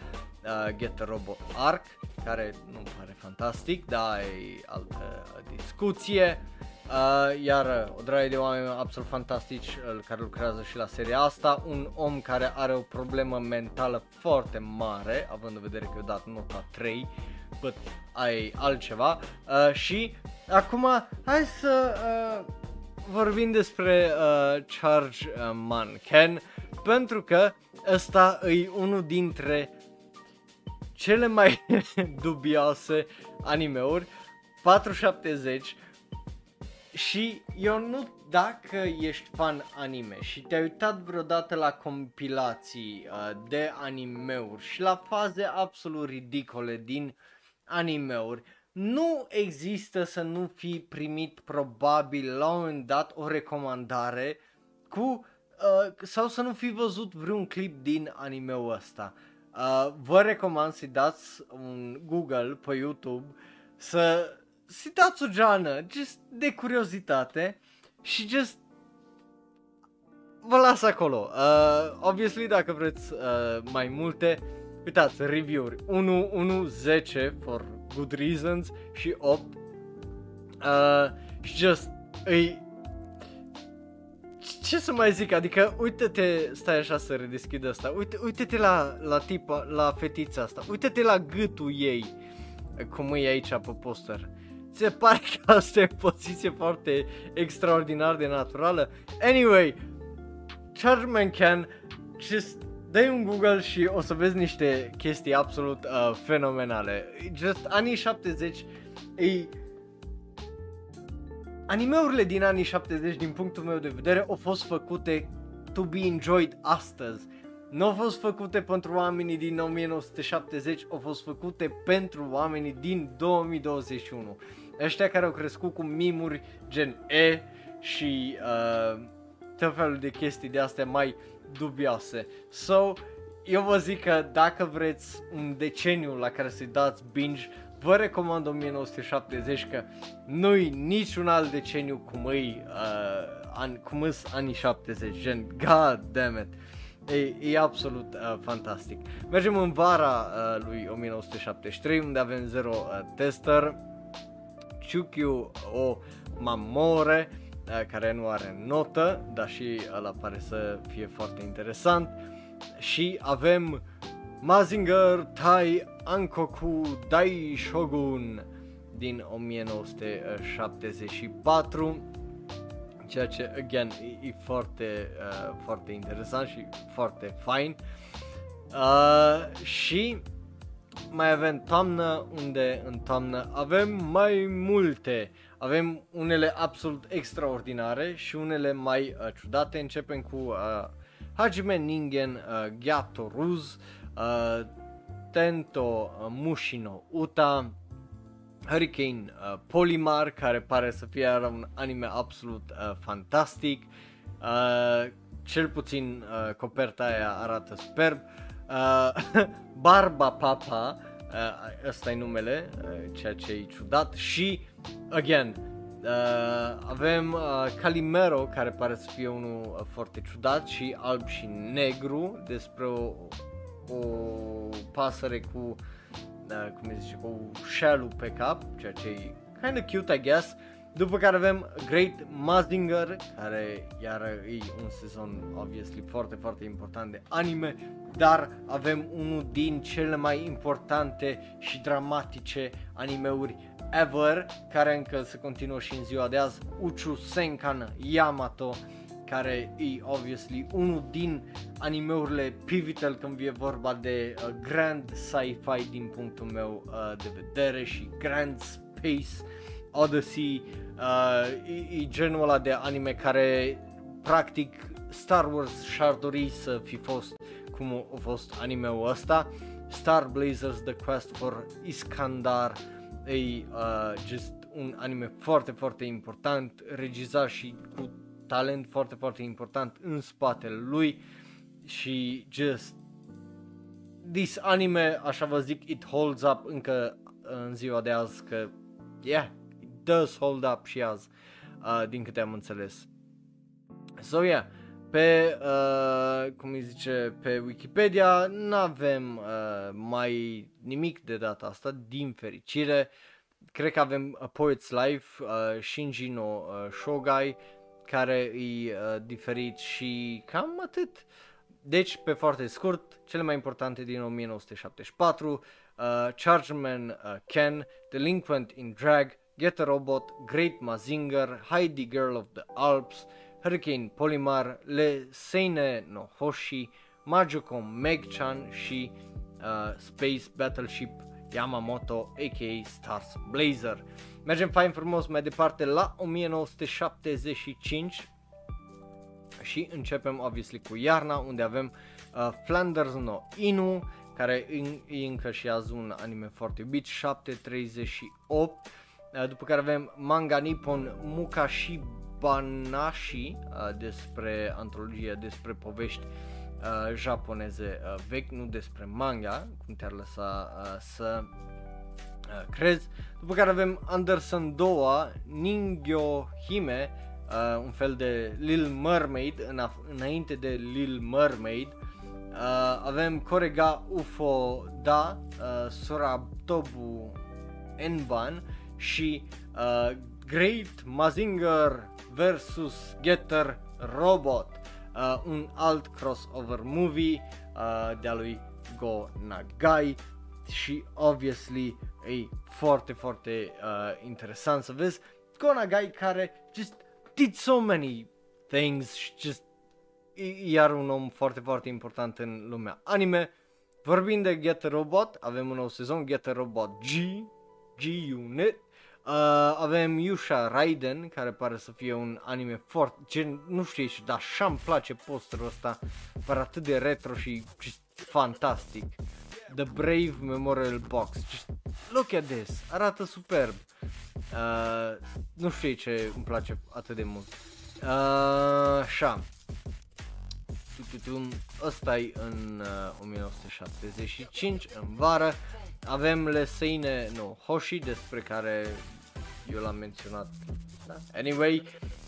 uh, Get a Robot Arc, care nu pare fantastic, dar e altă discuție. Uh, iar uh, o draie de oameni absolut fantastici uh, care lucrează și la seria asta, un om care are o problemă mentală foarte mare, având în vedere că i-a dat nota 3, but ai altceva. Uh, și acum hai să uh, vorbim despre uh, Charge uh, Man Ken, pentru că ăsta e unul dintre cele mai *laughs* dubioase animeuri, 470 și eu nu, dacă ești fan anime și te-ai uitat vreodată la compilații uh, de animeuri și la faze absolut ridicole din animeuri, nu există să nu fi primit probabil la un moment dat o recomandare cu uh, sau să nu fi văzut vreun clip din animeul ăsta. Uh, vă recomand să dați un Google pe YouTube să să dați o geană, just de curiozitate și just vă las acolo. Uh, obviously, dacă vreți uh, mai multe, uitați, review-uri 1, 1, 10 for good reasons și 8 uh, și just îi ce să mai zic, adică uite-te, stai așa să redeschid asta, uite, uite-te la, la tipa, la fetița asta, uite-te la gâtul ei, cum e aici pe poster. Se pare că asta e o poziție foarte extraordinar de naturală. Anyway, Chargeman Can, just dai un Google și o să vezi niște chestii absolut uh, fenomenale. Just anii 70 e... Animeurile din anii 70, din punctul meu de vedere, au fost făcute to be enjoyed astăzi. Nu au fost făcute pentru oamenii din 1970, au fost făcute pentru oamenii din 2021 ăștia care au crescut cu mimuri gen E și uh, tot felul de chestii de astea mai dubioase. So, eu vă zic că dacă vreți un deceniu la care să-i dați binge, vă recomand 1970 că nu-i niciun alt deceniu cum îi, uh, an, cum îs anii 70, gen god damn it. E, e absolut uh, fantastic. Mergem în vara uh, lui 1973 unde avem zero uh, tester Chukyu o Mamore uh, care nu are notă, dar și ăla pare să fie foarte interesant. Și avem Mazinger Tai Ankoku Dai Shogun din 1974 ceea ce, again, e, e foarte, uh, foarte interesant și foarte fain. Uh, și mai avem toamnă, unde în toamnă avem mai multe. Avem unele absolut extraordinare și unele mai uh, ciudate. Începem cu uh, Hajime Ningen uh, Gyato Ruz, uh, Tento uh, Mushino Uta, Hurricane uh, Polymar, care pare să fie un anime absolut uh, fantastic. Uh, cel puțin uh, coperta aia arată superb. Uh, Uh, *laughs* Barba Papa, uh, ăsta e numele, uh, ceea ce e ciudat și, again, uh, avem uh, Calimero, care pare să fie unul uh, foarte ciudat și alb și negru, despre o, o pasăre cu, uh, cum zice, cu shell pe cap, ceea ce e kind of cute, I guess. Uh, după care avem Great Mazinger, care iar e un sezon obviously foarte, foarte important de anime, dar avem unul din cele mai importante și dramatice animeuri ever, care încă se continuă și în ziua de azi, Uchu Senkan Yamato, care e obviously unul din animeurile pivotal când vine vorba de uh, grand sci-fi din punctul meu uh, de vedere și grand space Odyssey, uh, e, e genul ăla de anime care practic Star Wars și-ar dori să fi fost cum a fost anime-ul ăsta. Star Blazers The Quest for Iskandar e uh, just un anime foarte, foarte important, regizat și cu talent foarte, foarte important în spatele lui și just this anime, așa vă zic, it holds up încă în ziua de azi că yeah, does hold up și azi, uh, din câte am înțeles. So, yeah, pe, uh, cum îi zice, pe Wikipedia nu avem uh, mai nimic de data asta, din fericire. Cred că avem A Poet's Life, uh, Shinji no uh, Shogai, care e uh, diferit și cam atât. Deci, pe foarte scurt, cele mai importante din 1974, uh, Chargerman uh, Ken, Delinquent in Drag, Get a Robot, Great Mazinger, Heidi Girl of the Alps, Hurricane Polymar, Le Seine no Hoshi, Majoko Megchan și uh, Space Battleship Yamamoto aka Stars Blazer. Mergem fain frumos mai departe la 1975 și începem obviously cu iarna unde avem uh, Flanders no Inu care e încă și azi un anime foarte iubit, 738 uh, după care avem Manga Nippon Mukashi Banashi uh, despre antologie, despre povești uh, japoneze uh, vechi, nu despre manga, cum te-ar lăsa uh, să uh, crezi. După care avem Anderson Doa, Ningyo Hime, uh, un fel de Lil Mermaid, în înainte de Lil Mermaid. Uh, avem Korega Ufo Da, uh, Surabtobu Enban și uh, Great Mazinger vs. Getter Robot, uh, un alt crossover movie uh, de-a lui Go Nagai și obviously e foarte, foarte uh, interesant să vezi Go Nagai care just did so many things și just iar un om foarte, foarte important în lumea anime. Vorbind de Get a Robot, avem un nou sezon, Get a Robot G, G-Unit, Uh, avem Yusha Raiden, care pare să fie un anime foarte, gen, nu știu și dar așa îmi place posterul ăsta, pare atât de retro și just fantastic. The Brave Memorial Box, just look at this, arată superb. Uh, nu știu ce îmi place atât de mult. Uh, așa. Ăsta e în uh, 1975, în vară. Avem Leseine no Hoshi, despre care eu l-am menționat. Da. Anyway,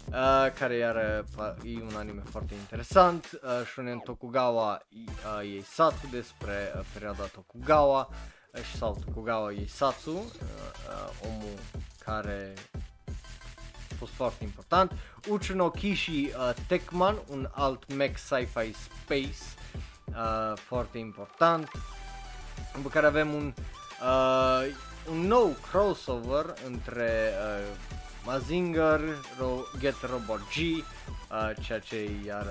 uh, care iar uh, e un anime foarte interesant. Uh, Shonen Tokugawa uh, Satsu despre uh, perioada Tokugawa uh, sau Tokugawa Satsu, uh, uh, omul care a fost foarte important. Uchino Kishi uh, Tekman, un alt mech sci-fi space uh, foarte important. După care avem un uh, un nou crossover între uh, Mazinger, Ro- Get Robot G, uh, ceea ce e iar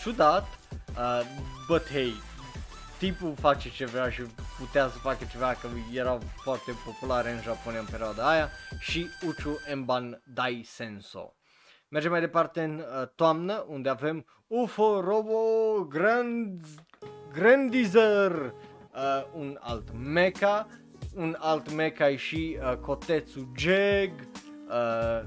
ciudat, uh, but hey, tipul face ce vrea și putea să facă ceva că erau foarte populare în Japonia în perioada aia și Uchu Emban Dai Senso. Mergem mai departe în uh, toamnă unde avem UFO Robo Grand Grandizer, uh, un alt mecha un alt mecha și uh, Kotetsu Jeg, uh,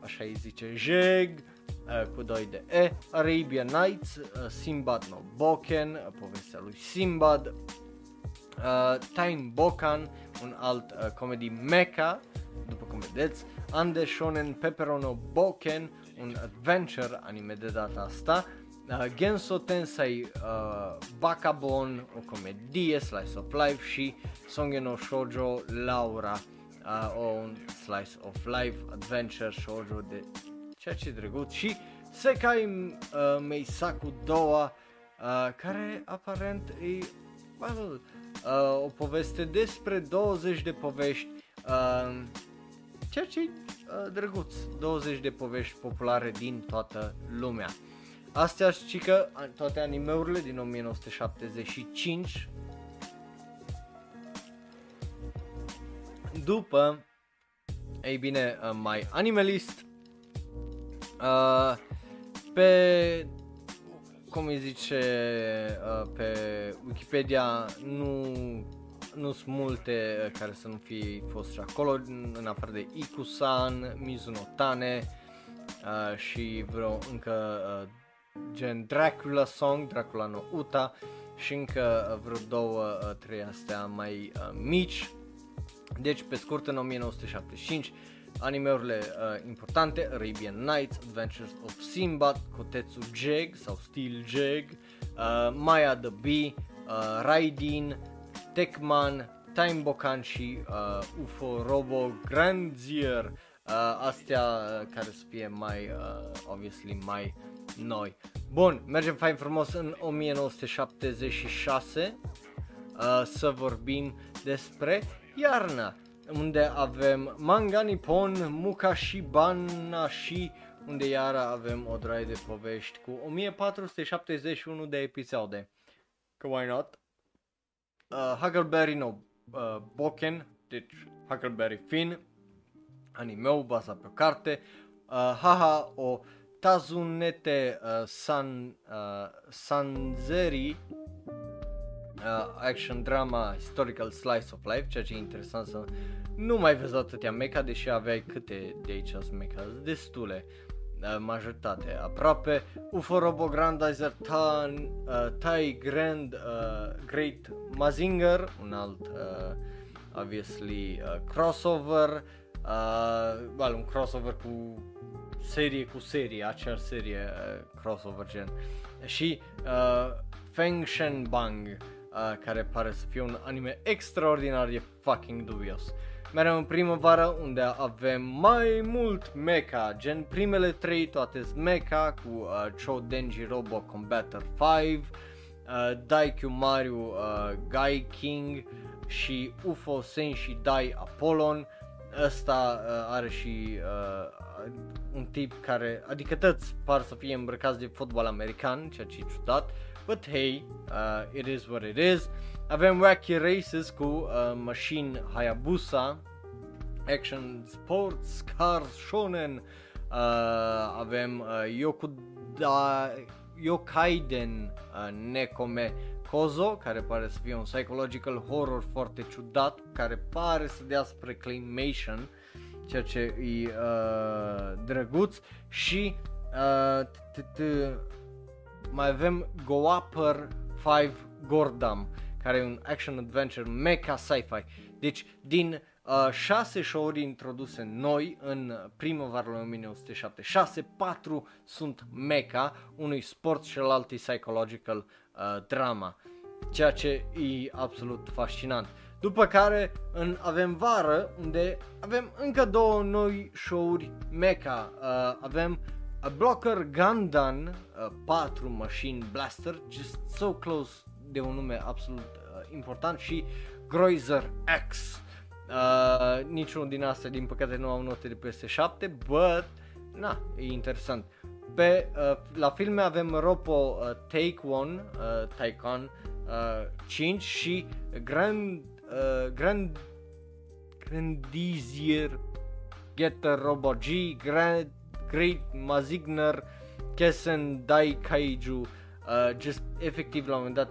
așa îi zice Jeg, uh, cu 2 de E, Arabian Nights, uh, Simbad no Boken, uh, povestea lui Simbad, uh, Time Bokan, un alt uh, comedy mecha, după cum vedeți, Ande Shonen Pepperono Boken, un adventure anime de data asta, uh, Genso Tensei uh, Bakabon, o comedie, slice of life și Songe no Shoujo Laura, uh, o un slice of life, adventure shoujo de ceea ce e drăguț și Sekai uh, Meisaku Doa, uh, care aparent e well, uh, o poveste despre 20 de povești, uh, ceea ce e uh, drăguț, 20 de povești populare din toată lumea. Astea și că toate animeurile din 1975 După, ei bine, uh, mai animalist uh, pe cum îi zice uh, pe Wikipedia nu nu sunt multe uh, care să nu fie fost și acolo în afară de Ikusan, Mizuno Tane uh, și vreo încă uh, gen Dracula Song, Dracula no Uta și încă uh, vreo două, uh, trei astea mai uh, mici. Deci, pe scurt, în 1975, animeurile uh, importante, Arabian Nights, Adventures of Sinbad, Kotetsu Jeg sau Steel Jeg, uh, Maya the Bee, uh, Raidin, Tekman, Time Bokan și uh, UFO Robo Grandier. Uh, astea uh, care să fie mai, uh, obviously, mai noi. Bun, mergem fain frumos în 1976 uh, să vorbim despre iarna, unde avem Manga Nippon, Mukashi Banashi, unde iară avem o draie de povești cu 1471 de episoade. Că why not? Uh, Huckleberry no uh, Boken, deci Huckleberry Finn, animeu bazat pe o carte, uh, Haha o Tazunete uh, San, uh, Sanzeri uh, action drama historical slice of life, ceea ce e interesant să nu mai vezi atâtea mecha, deși aveai câte de aici sunt mecha, destule, uh, majoritate aproape, UFO Robo Grandizer Tan, uh, Tai Grand uh, Great Mazinger, un alt uh, obviously uh, crossover, uh, well, un crossover cu serie cu serie, acea serie uh, crossover gen. Și uh, Feng Shen Bang, uh, care pare să fie un anime extraordinar de fucking dubios. Mereu în primăvară unde avem mai mult mecha, gen primele trei toate sunt mecha cu uh, Cho Denji Robo Combatter 5, uh, Daikyu Mario uh, Gai King și UFO Senshi Dai Apollon. Ăsta uh, are și uh, un tip care, adică toți par să fie îmbrăcați de fotbal american, ceea ce e ciudat. But hey, uh, it is what it is. Avem Wacky Races cu uh, Machine Hayabusa, Action Sports, Cars Shonen, uh, avem uh, Yokuda, Yokaiden uh, Nekome Kozo, care pare să fie un psychological horror foarte ciudat, care pare să dea spre claymation, ceea ce e uh, drăguț și uh, mai avem Go Upper 5 Gordam, care e un action adventure mecha sci-fi. Deci din uh, 6 show-uri introduse noi în primăvara lui 1976, 4 sunt mecha, unui sport și celălalt e psychological uh, drama, ceea ce e absolut fascinant. După care în, avem vară unde avem încă două noi show-uri mecha. Uh, avem a Blocker Gundam uh, 4 Machine Blaster, just so close de un nume absolut uh, important și Groizer X. Uh, niciunul din astea din păcate nu au note de peste 7, but na, e interesant. Pe, uh, la filme avem Ropo uh, Take One, uh, Taikon uh, 5 și Grand, uh, Grand Grandizier Getter Robo G, Grand Great Mazigner, Kessen, Dai Kaiju, uh, just efectiv la un moment dat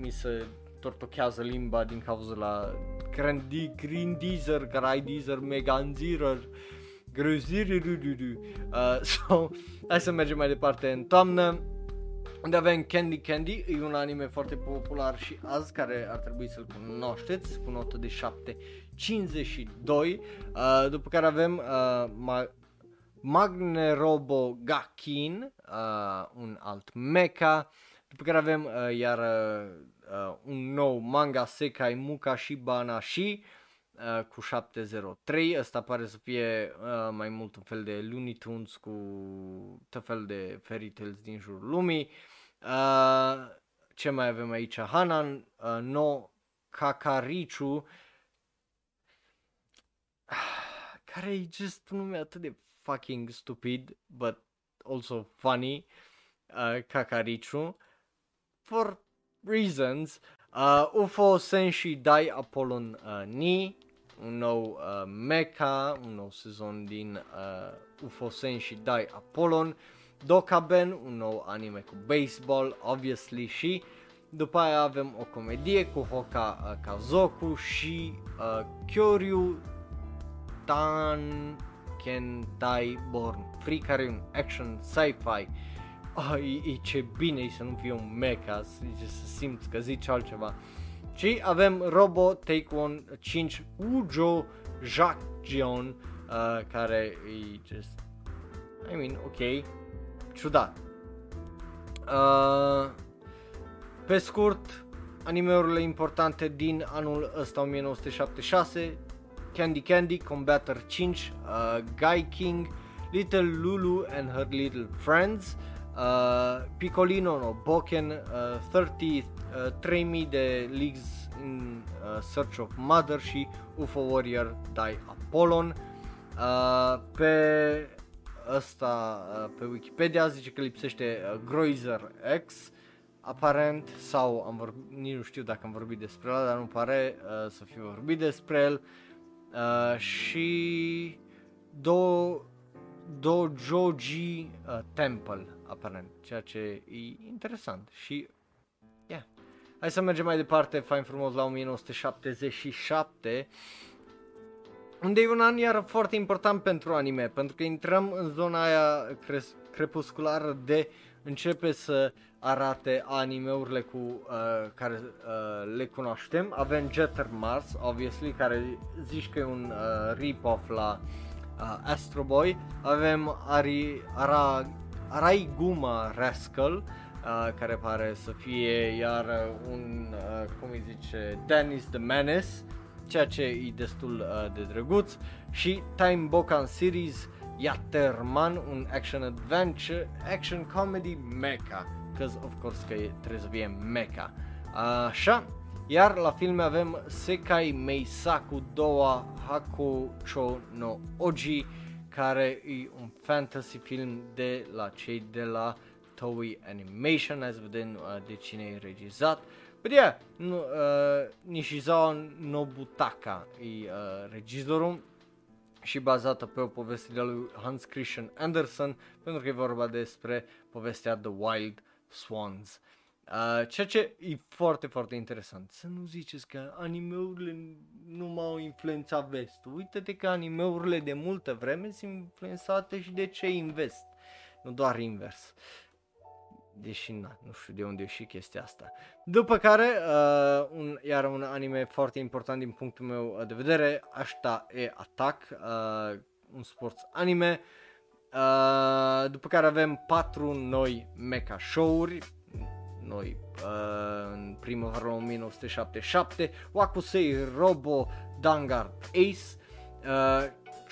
mi se tortochează limba din cauza la Grandi, Grindizer, Graidizer, Meganzirer, Gruzirirududu. Uh, *laughs* so, hai să mergem mai departe. În toamnă unde avem Candy Candy, e un anime foarte popular și azi care ar trebui să-l cunoașteți cu notă de 7.52 uh, după care avem uh, ma- Magne Robo Gakin, uh, un alt mecha, după care avem uh, iar uh, un nou manga Sekai Mukashi Banashi uh, cu 703, ăsta pare să fie uh, mai mult un fel de Looney Tunes cu tot fel de fairy tales din jurul lumii. Uh, ce mai avem aici? Hanan uh, no Kakarichu *sighs* care e just un nume atât de fucking stupid, but also funny, uh, Kakarichu, for reasons. Uh, UFO Senshi Dai Apollon uh, Ni, un nou uh, mecha, un nou sezon din uh, UFO Senshi Dai Apollon, Dokaben, un nou anime cu baseball, obviously, și după aia avem o comedie cu Hoka uh, Kazoku și uh, Kyoryu Tan Kentai Born Free care e un action sci-fi oh, e, e ce bine e să nu fie un mecha, să, să simți că zici altceva și avem Robo Take One 5 Ujo Jacques Gion uh, uh, care e just, I mean, ok, ciudat. Uh, pe scurt, animeurile importante din anul ăsta 1976, Candy Candy, Combatter 5, uh, Guy King, Little Lulu and Her Little Friends, uh, Piccolino no Boken, uh, 30, uh, 3000 de Leagues in uh, Search of Mother și UFO Warrior Die Apollon. Uh, pe ăsta, uh, pe Wikipedia zice că lipsește uh, Groizer X, aparent, sau am vorbit, nici nu știu dacă am vorbit despre el, dar nu pare uh, să fi vorbit despre el. Uh, și Do, Dojoji uh, Temple, aparent, ceea ce e interesant și yeah. Hai să mergem mai departe, fain frumos, la 1977, unde e un an iar foarte important pentru anime, pentru că intrăm în zona aia cres- crepusculară de începe să arate animeurile cu uh, care uh, le cunoaștem. Avem Jeter Mars, obviously, care zici că e un uh, rip-off la uh, Astro Boy. Avem Ari, Ara, Araiguma Rascal, uh, care pare să fie iar un, uh, cum îi zice, Dennis the Menace, ceea ce e destul uh, de drăguț. Și Time Bokan Series, Yaterman, un action adventure, action comedy mecha, because of course că e, trebuie să fie mecha. Așa, iar la filme avem Sekai Meisaku Doa Hakucho no Oji, care e un fantasy film de la cei de la Toei Animation, hai să vedem uh, de cine e regizat. But yeah, nu, uh, Nishizawa Nobutaka e uh, regizorul și bazată pe o poveste de lui Hans Christian Andersen, pentru că e vorba despre povestea The Wild Swans. Uh, ceea ce e foarte, foarte interesant. Să nu ziceți că animeurile nu m-au influențat vestul. Uite-te că animeurile de multă vreme sunt influențate și de ce invest, nu doar invers. Deși, na, nu știu de unde e și chestia asta. După care, uh, un, iar un anime foarte important din punctul meu de vedere, asta e Attack, uh, un sport anime. Uh, după care avem patru noi mecha show-uri, noi. Uh, în primăvara 1977, Wakusei Robo Dangar Ace, uh,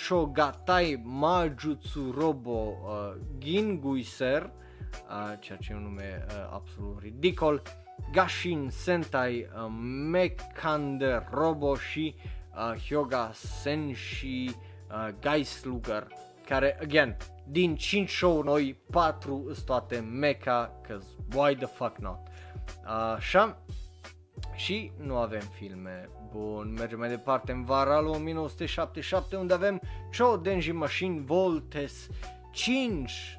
Chogatai Majutsu Robo uh, Ginguiser, uh, ceea ce e un nume uh, absolut ridicol, Gashin Sentai uh, Mekander Robo și uh, Hyoga Senshi uh, Geisluger, care, again, din 5 show noi, 4 sunt toate mecha, cause why the fuck not? Așa, și nu avem filme. Bun, mergem mai departe în vara lui 1977 unde avem Cho Denji Machine Voltes 5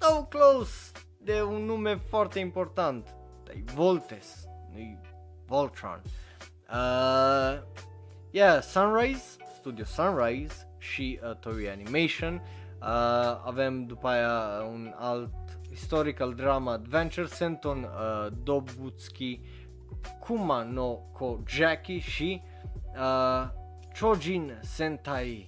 so close de un nume foarte important. E Voltes, nu Voltron. Uh, yeah, Sunrise, Studio Sunrise și uh, Toei Animation. Uh, avem după aia un alt historical drama adventure, Senton uh, Dobutski, Kuma no Ko Jackie și uh, Chojin Sentai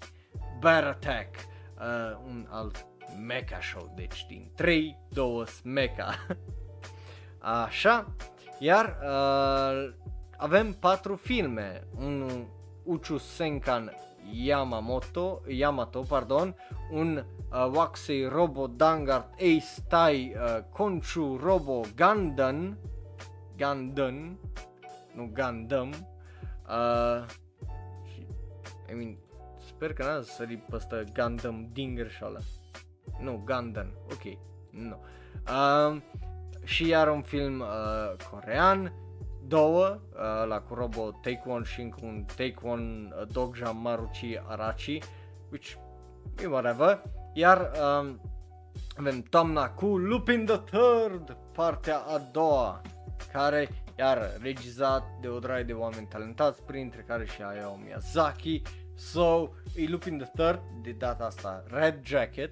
Bear Attack, uh, un alt mecha show, deci din 3, 2 mecha. *laughs* Așa, iar uh, avem patru filme, un Uchu Senkan Yamamoto, Yamato, pardon, un uh, Waxei Robo Dangart Ace Tai uh, Conchu Robo Gundam, Gundam, nu Gundam, uh, și, I mean, sper că n-a sărit pe ăsta Gundam din greșeală. Nu, Gundam, ok, nu. Uh, și iar un film uh, corean, două, uh, la cu Robo Take One și încă un Take One uh, Dogja Maruchi Arachi, which e whatever. Iar um, avem toamna cu Lupin the Third, partea a doua, care iar regizat de o draie de oameni talentați, printre care și Hayao Miyazaki. So, e Lupin the Third, de data asta Red Jacket,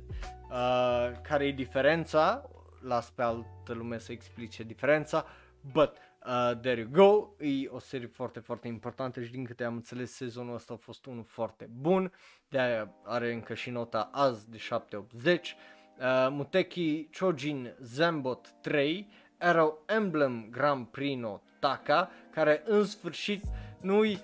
uh, care e diferența, las pe altă lume să explice diferența, but Uh, there you go, e o serie foarte, foarte importantă și din câte am înțeles sezonul ăsta a fost unul foarte bun, de aia are încă și nota azi de 780. Uh, Muteki Chojin Zambot 3, Arrow Emblem Grand Prix no Taka, care în sfârșit nu-i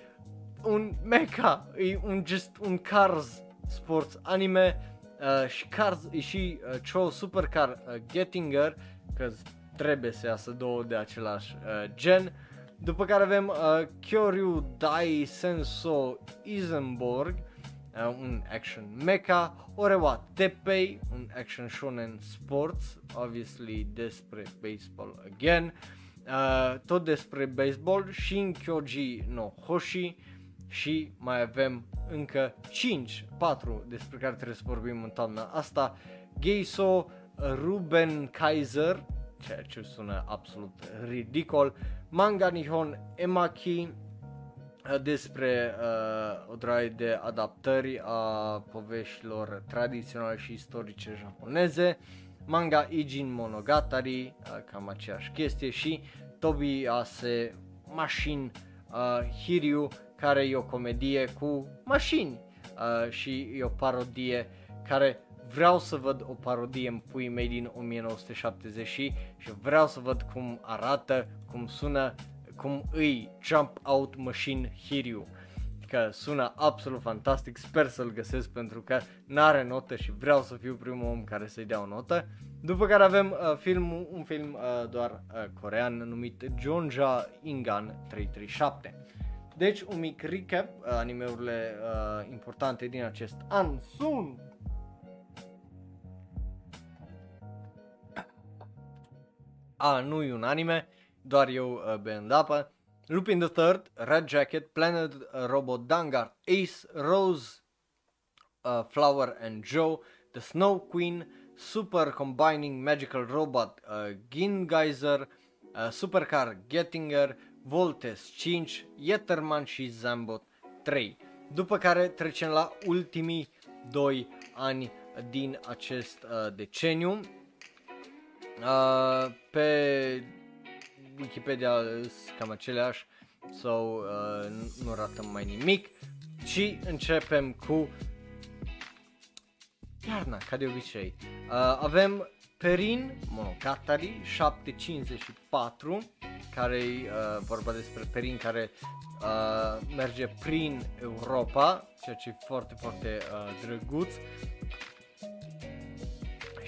un mecha, e un just un Cars Sports anime. Uh, și Cars e și uh, Cho Supercar uh, Gettinger, că trebuie să iasă două de același uh, gen. După care avem uh, Kyoryu Dai Senso Isenborg, uh, un action mecha, Orewa Teppei, un action shonen sports, obviously despre baseball again, uh, tot despre baseball, Shin Kyoji no Hoshi. Și mai avem încă 5, 4 despre care trebuie să vorbim în toamna asta, Geiso Ruben Kaiser, ceea ce sună absolut ridicol, Manga Nihon Emaki, despre uh, o draie de adaptări a poveștilor tradiționale și istorice japoneze, manga Ijin Monogatari, uh, cam aceeași chestie și Tobi Ase Machine uh, Hiryu, care e o comedie cu mașini uh, și e o parodie care vreau să văd o parodie în pui mei din 1970 și vreau să văd cum arată, cum sună, cum îi Jump Out Machine Hiryu că sună absolut fantastic, sper să-l găsesc pentru că n-are notă și vreau să fiu primul om care să-i dea o notă. După care avem uh, film, un film uh, doar uh, corean numit Jonja Ingan 337. Deci un mic recap, uh, animeurile uh, importante din acest an sunt A, nu e un anime, doar eu uh, beând apă. Lupin the Third, Red Jacket, Planet uh, Robot Dangar, Ace, Rose, uh, Flower and Joe, The Snow Queen, Super Combining Magical Robot uh, Gingeyser, uh, Supercar Gettinger, Voltes 5, Yetterman și Zambot 3. După care trecem la ultimii doi ani din acest uh, deceniu. Uh, pe Wikipedia sunt cam aceleași sau uh, nu ratăm mai nimic și începem cu iarna, ca de obicei. Uh, avem Perin Monogatari 754 care e uh, vorba despre Perin care uh, merge prin Europa, ceea ce e foarte, foarte uh, drăguț.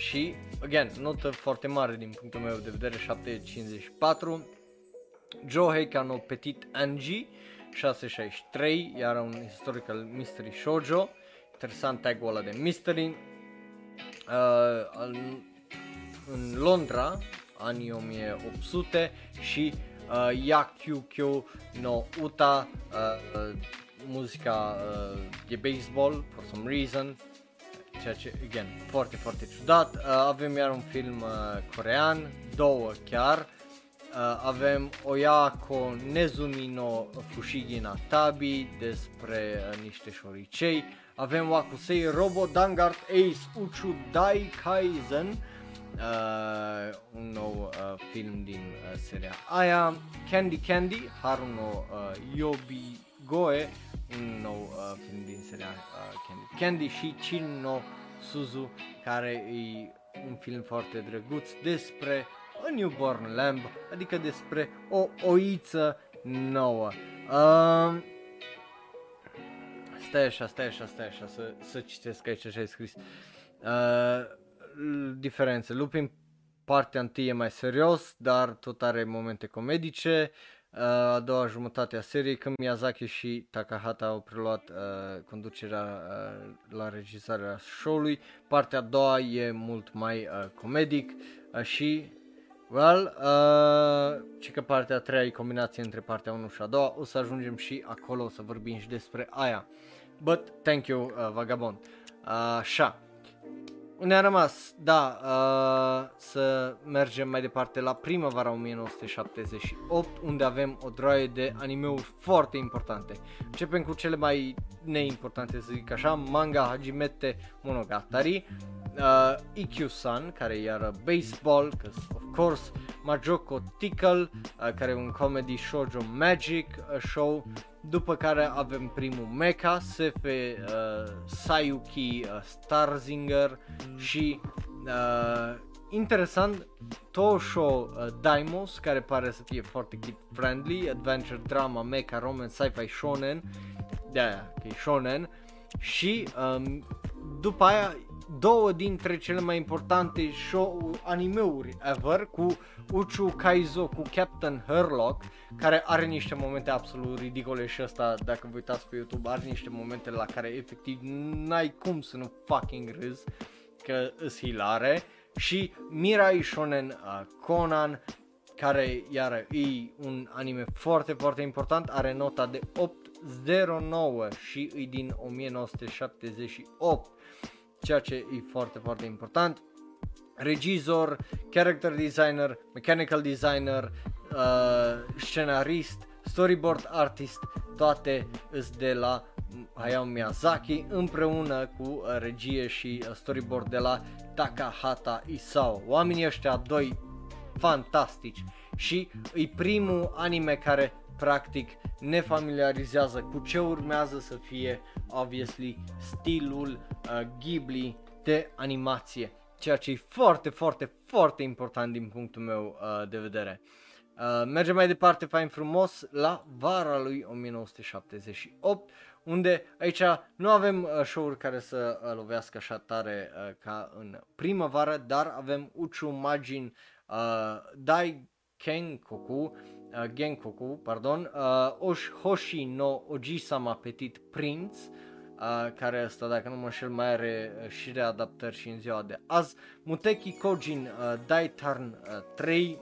Și, again, notă foarte mare din punctul meu de vedere, 754. Joe Heikano Petit Angie, 663, iar un historical mystery shoujo. Interesant tag-ul ăla de mystery. Uh, în Londra, anii 1800 și uh, Yakyukyo no Uta, uh, uh, muzica uh, de baseball, for some reason, ceea ce, again, foarte, foarte ciudat. Uh, avem iar un film uh, corean, două chiar, uh, avem Oyako Nezumino Fushigi no Tabi despre uh, niște șoricei, avem Wakusei Robo Dangart Ace Uchu Dai Kaizen, uh, un nou uh, film din uh, seria aia, Candy Candy, Haruno uh, Yobi Goe, un nou uh, film din seria uh, Candy Candy și Chin no Suzu, care e un film foarte drăguț despre a newborn lamb, adică despre o oiță nouă. Uh, stai așa, stai așa, stai așa, să, să citesc aici ce ai scris. Uh, diferențe. Lupin partea întâi e mai serios, dar tot are momente comedice. Uh, a doua jumătate a seriei, când Miyazaki și Takahata au preluat uh, conducerea uh, la regizarea show-ului. Partea a doua e mult mai uh, comedic uh, și Well, uh, și că partea a treia e combinație între partea 1 și a doua, o să ajungem și acolo să vorbim și despre aia. But, thank you, uh, Vagabond. Uh, așa. Unde a rămas? Da, uh, să mergem mai departe la primăvara 1978, unde avem o droaie de animeuri foarte importante. Începem cu cele mai neimportante, să zic așa, manga Hajimete Monogatari, uh, IQ-san, care e iară baseball, că of course Majoko Tickle, uh, care e un comedy shoujo magic uh, show, după care avem primul Mecha, Sefe uh, Sayuki uh, Starzinger și uh, interesant Tosho uh, Daimos, care pare să fie foarte kid friendly, adventure, drama, mecha, romance, sci-fi, shonen, de aia că e shonen. Și um, după aia două dintre cele mai importante show animeuri ever cu Uchu Kaizo cu Captain Herlock care are niște momente absolut ridicole și ăsta dacă vă uitați pe YouTube are niște momente la care efectiv n-ai cum să nu fucking râzi că îs hilare. Și Mirai Shonen uh, Conan care iară e un anime foarte foarte important are nota de 809 și e din 1978 ceea ce e foarte, foarte important. Regizor, character designer, mechanical designer, uh, scenarist, storyboard artist, toate îs de la Hayao Miyazaki împreună cu uh, regie și uh, storyboard de la Takahata Isao. Oamenii ăștia doi fantastici și e primul anime care practic ne familiarizează cu ce urmează să fie, obviously, stilul uh, Ghibli de animație, ceea ce e foarte, foarte, foarte important din punctul meu uh, de vedere. Uh, mergem mai departe fain frumos la vara lui 1978 unde aici nu avem uh, show-uri care să uh, lovească așa tare uh, ca în primăvară, dar avem Uchu Majin uh, Dai Kenkoku uh, Genkoku, pardon, uh, Osh Hoshi no Ojisama Petit Prince, uh, care asta, dacă nu mă înșel, mai are uh, și readaptări și în ziua de azi, Muteki Kojin uh, Daitarn uh, 3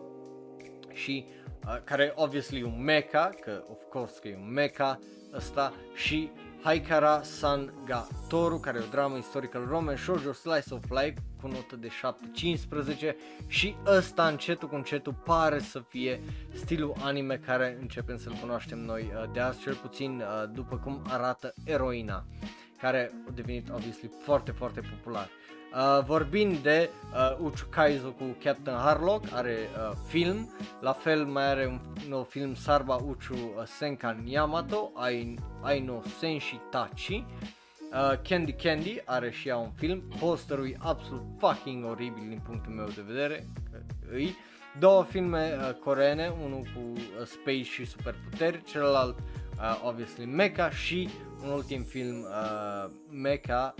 și uh, care obviously un mecha, că of course că e un mecha ăsta și Haikara San Ga Toru, care e o dramă historical roman shoujo slice of life cu notă de 7-15 și ăsta încetul cu încetul pare să fie stilul anime care începem să-l cunoaștem noi uh, de azi, cel puțin uh, după cum arată eroina, care a devenit obviously foarte, foarte popular. Uh, vorbind de uh, Uchu Kaizo cu Captain Harlock, are uh, film, la fel mai are un nou film Sarba Uchu uh, Senkan Yamato, Ai, Aino Senshi Tachi, uh, Candy Candy are și ea un film, posterul e absolut fucking oribil din punctul meu de vedere, îi. Două filme uh, coreene, unul cu uh, space și superputeri, celălalt uh, obviously Mecha și un ultim film uh, Mecha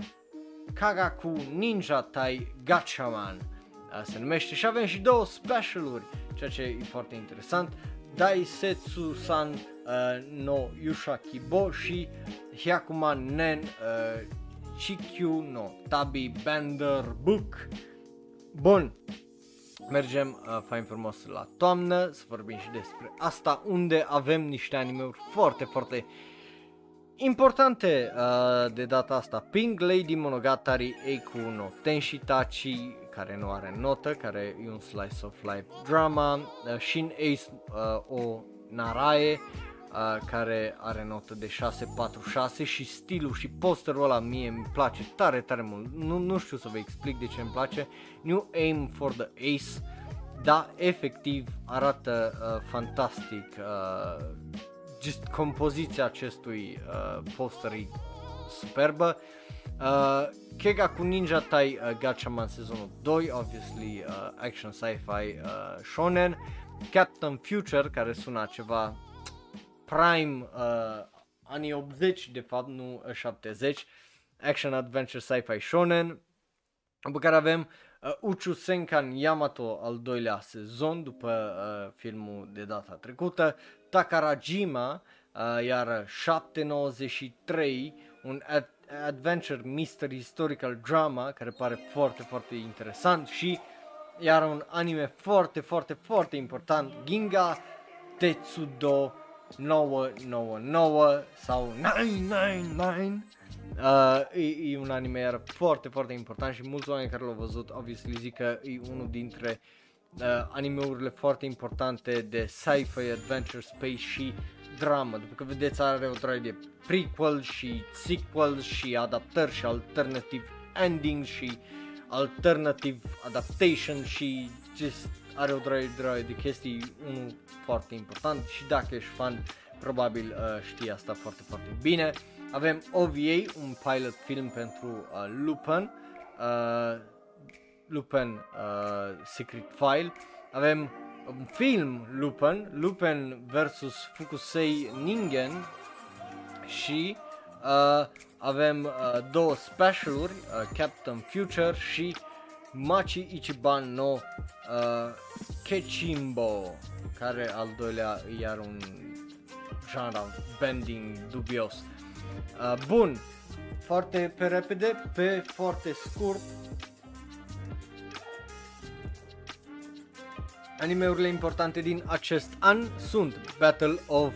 Kagaku Ninja Tai Gatchaman uh, se numește și avem și două specialuri, ceea ce e foarte interesant. Daisetsu San uh, no Yushakibo și Hyakuma Nen uh, Chikyu no Tabi Bender Book. Bun, mergem uh, fain frumos la toamnă să vorbim și despre asta unde avem niște animeuri foarte, foarte importante uh, de data asta. Pink Lady Monogatari Eiku no Tenshitachi, care nu are notă, care e un slice of life drama. Uh, Shin Ace uh, o Narae, uh, care are notă de 646 și stilul și posterul ăla mie îmi place tare, tare mult. Nu, nu știu să vă explic de ce îmi place. New Aim for the Ace, da, efectiv arată uh, fantastic. Uh, just compoziția acestui uh, poster e superbă. Uh, Kega cu Ninja Tai uh, Gatchaman sezonul 2, obviously uh, action sci-fi uh, shonen. Captain Future, care sună ceva prime uh, anii 80 de fapt, nu 70. Action adventure sci-fi shonen. După care avem uh, Uchu Senkan Yamato al doilea sezon după uh, filmul de data trecută, Takarajima, uh, iar 793, un ad- adventure mystery historical drama care pare foarte, foarte interesant și iar un anime foarte, foarte, foarte important, Ginga Tetsudo 999 sau 999 Uh, e, e un anime iar foarte, foarte important și mulți oameni care l-au văzut, obviously zic că e unul dintre uh, animeurile foarte importante de sci-fi, adventure, space și dramă. După că vedeți are o droaie de prequel și sequel și adaptări și alternative ending și alternative adaptation și just are o droaie, droaie de chestii, unul foarte important și dacă ești fan, probabil uh, știi asta foarte, foarte bine. Avem OVA, un pilot film pentru uh, Lupin, uh, Lupin uh, Secret File. Avem un film Lupin, Lupin versus Fukusei Ningen și uh, avem uh, două specialuri, uh, Captain Future și Machi Ichiban no uh, Kechimbo, care al doilea iar un genre bending dubios. Uh, bun, foarte pe repede, pe foarte scurt. Animeurile importante din acest an sunt Battle of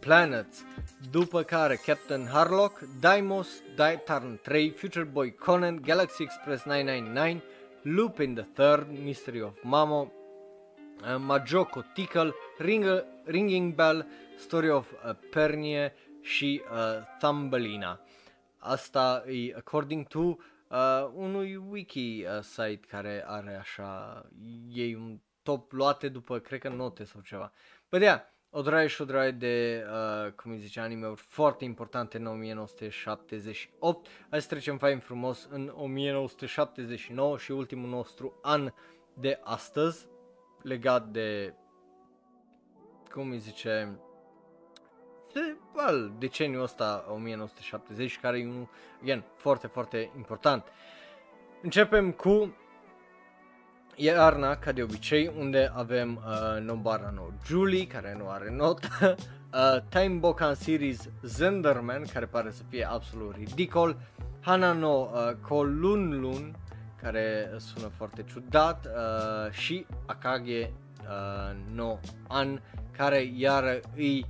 Planets, după care Captain Harlock, Daimos, Daitarn 3, Future Boy Conan, Galaxy Express 999, Lupin the Third, Mystery of Mamo, uh, Majoko Tickle, Ring, Ringing Bell, Story of uh, Pernie și uh, Thumbelina. Asta e according to uh, unui wiki uh, site care are așa, ei un top luate după, cred că note sau ceva. Bă, yeah, o draie și o draie de, uh, cum îi zice, anime-uri foarte importante în 1978. Hai să trecem fain frumos în 1979 și ultimul nostru an de astăzi, legat de, cum îi zice, de, well, deceniul ăsta 1970 care e unul, again, foarte, foarte important. Începem cu iarna, ca de obicei, unde avem uh, Nobara no Julie, care nu are notă, *laughs* uh, Time Bokan Series Zenderman, care pare să fie absolut ridicol, Hana no uh, Kolunlun, care sună foarte ciudat, uh, și Akage uh, no An, care iară îi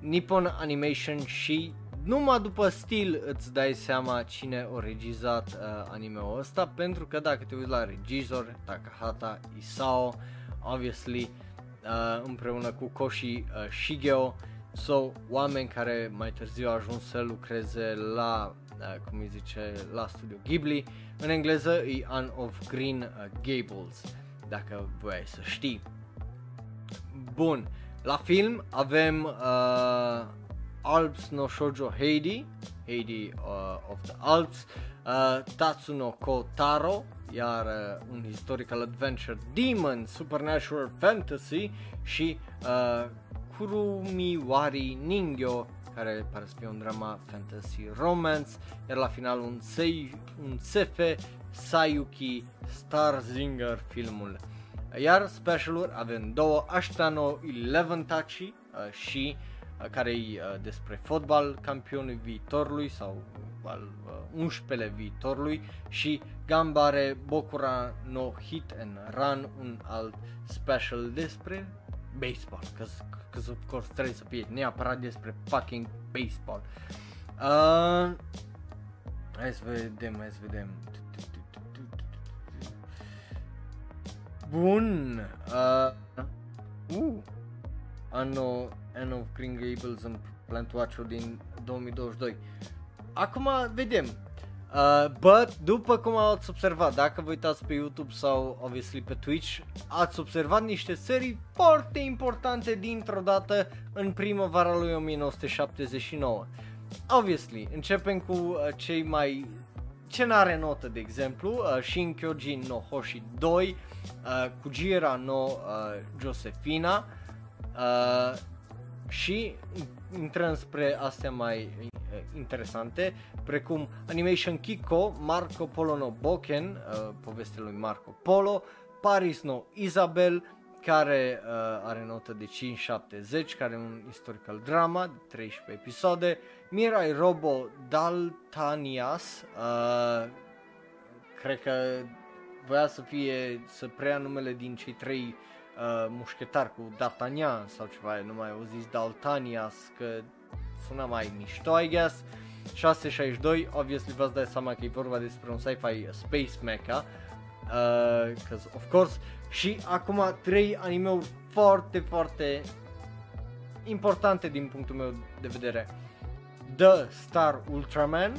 Nippon Animation și numai după stil îți dai seama cine a regizat uh, anime-ul ăsta, pentru că dacă te uiți la regizor, Takahata Isao, obviously, uh, împreună cu Koshi uh, Shigeo, so, oameni care mai târziu au ajuns să lucreze la, uh, cum îi zice, la studio Ghibli, în engleză e An of Green uh, Gables, dacă voiai să știi. Bun, la film avem uh, Alps no Shoujo Heidi, Heidi uh, of the Alps, uh, Tatsuno Kotaro, iar uh, un historical adventure demon, supernatural fantasy și uh, Kurumiwari Ningyo, care pare să fie un drama fantasy romance, iar la final un, sei, un SF Sayuki Starzinger filmul. Iar specialuri avem două, Ashtano Eleven Tachi uh, și uh, care e uh, despre fotbal, campionul viitorului sau al 11 viitorului și Gambare Bokura no Hit and Run, un alt special despre baseball, că of course trebuie să fie neapărat despre fucking baseball. Uh, hai să vedem, hai să vedem. Bun. Uh, uh, anul Anne of Green Gables în Plant Watcher din 2022. Acum vedem. Uh, but, după cum ați observat, dacă vă uitați pe YouTube sau obviously pe Twitch, ați observat niște serii foarte importante dintr-o dată în primăvara lui 1979. Obviously, începem cu uh, cei mai ce n-are notă, de exemplu, uh, Shin Kyojin no Hoshi 2, uh, Kujira no uh, Josefina, uh, și intrăm spre astea mai eh, interesante, precum Animation Kiko, Marco Polo no Boken, uh, povestea lui Marco Polo, Paris no Isabel, care uh, are notă de 570, care e un historical drama de 13 episoade, Mirai Robo Daltanias, uh, cred că voia să fie, să preia numele din cei trei uh, mușchetar cu D'Artagnan sau ceva, nu mai au zis Daltanias, că suna mai mișto, I guess. 662, obviously vă dați seama că e vorba despre un sci-fi space mecha, uh, cause of course, și acum trei anime-uri foarte, foarte importante din punctul meu de vedere. The Star Ultraman,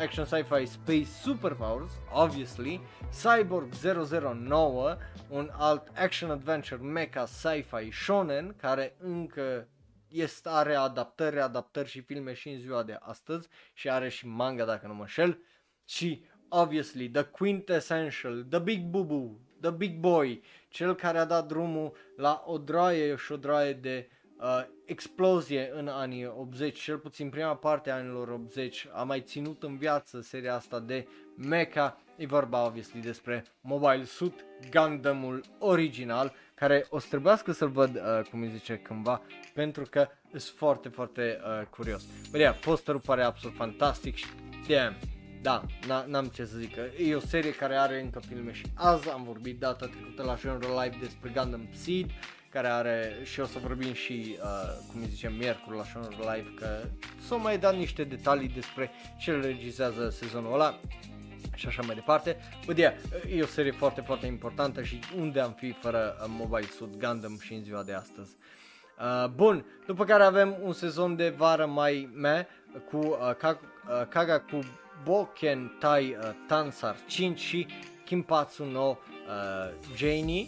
action sci-fi space superpowers, obviously, Cyborg 009, un alt action adventure mecha sci-fi shonen care încă este, are adaptări, adaptări și filme și în ziua de astăzi și are și manga dacă nu mă șel și obviously the quintessential, the big bubu, the big boy, cel care a dat drumul la o draie și o draie de uh, explozie în anii 80, cel puțin prima parte a anilor 80 a mai ținut în viață seria asta de mecha, e vorba obviously despre Mobile Suit Gundamul original, care o să trebuiască să-l văd, uh, cum îi zice, cândva, pentru că sunt foarte, foarte uh, curios. Bă, yeah, posterul pare absolut fantastic și damn, da, n-am ce să zic, e o serie care are încă filme și azi am vorbit data trecută la Genre Live despre Gundam Seed, care are și o să vorbim și, uh, cum îi zicem, miercuri la Genre Live, că s-au mai dat niște detalii despre ce regizează sezonul ăla și așa mai departe. Bă, yeah, e o serie foarte, foarte importantă și unde am fi fără uh, Mobile Suit Gundam și în ziua de astăzi. Uh, bun, după care avem un sezon de vară mai me cu uh, uh, Kaga cu Boken Tai uh, Tansar 5 și Kimpatsu no uh, Janie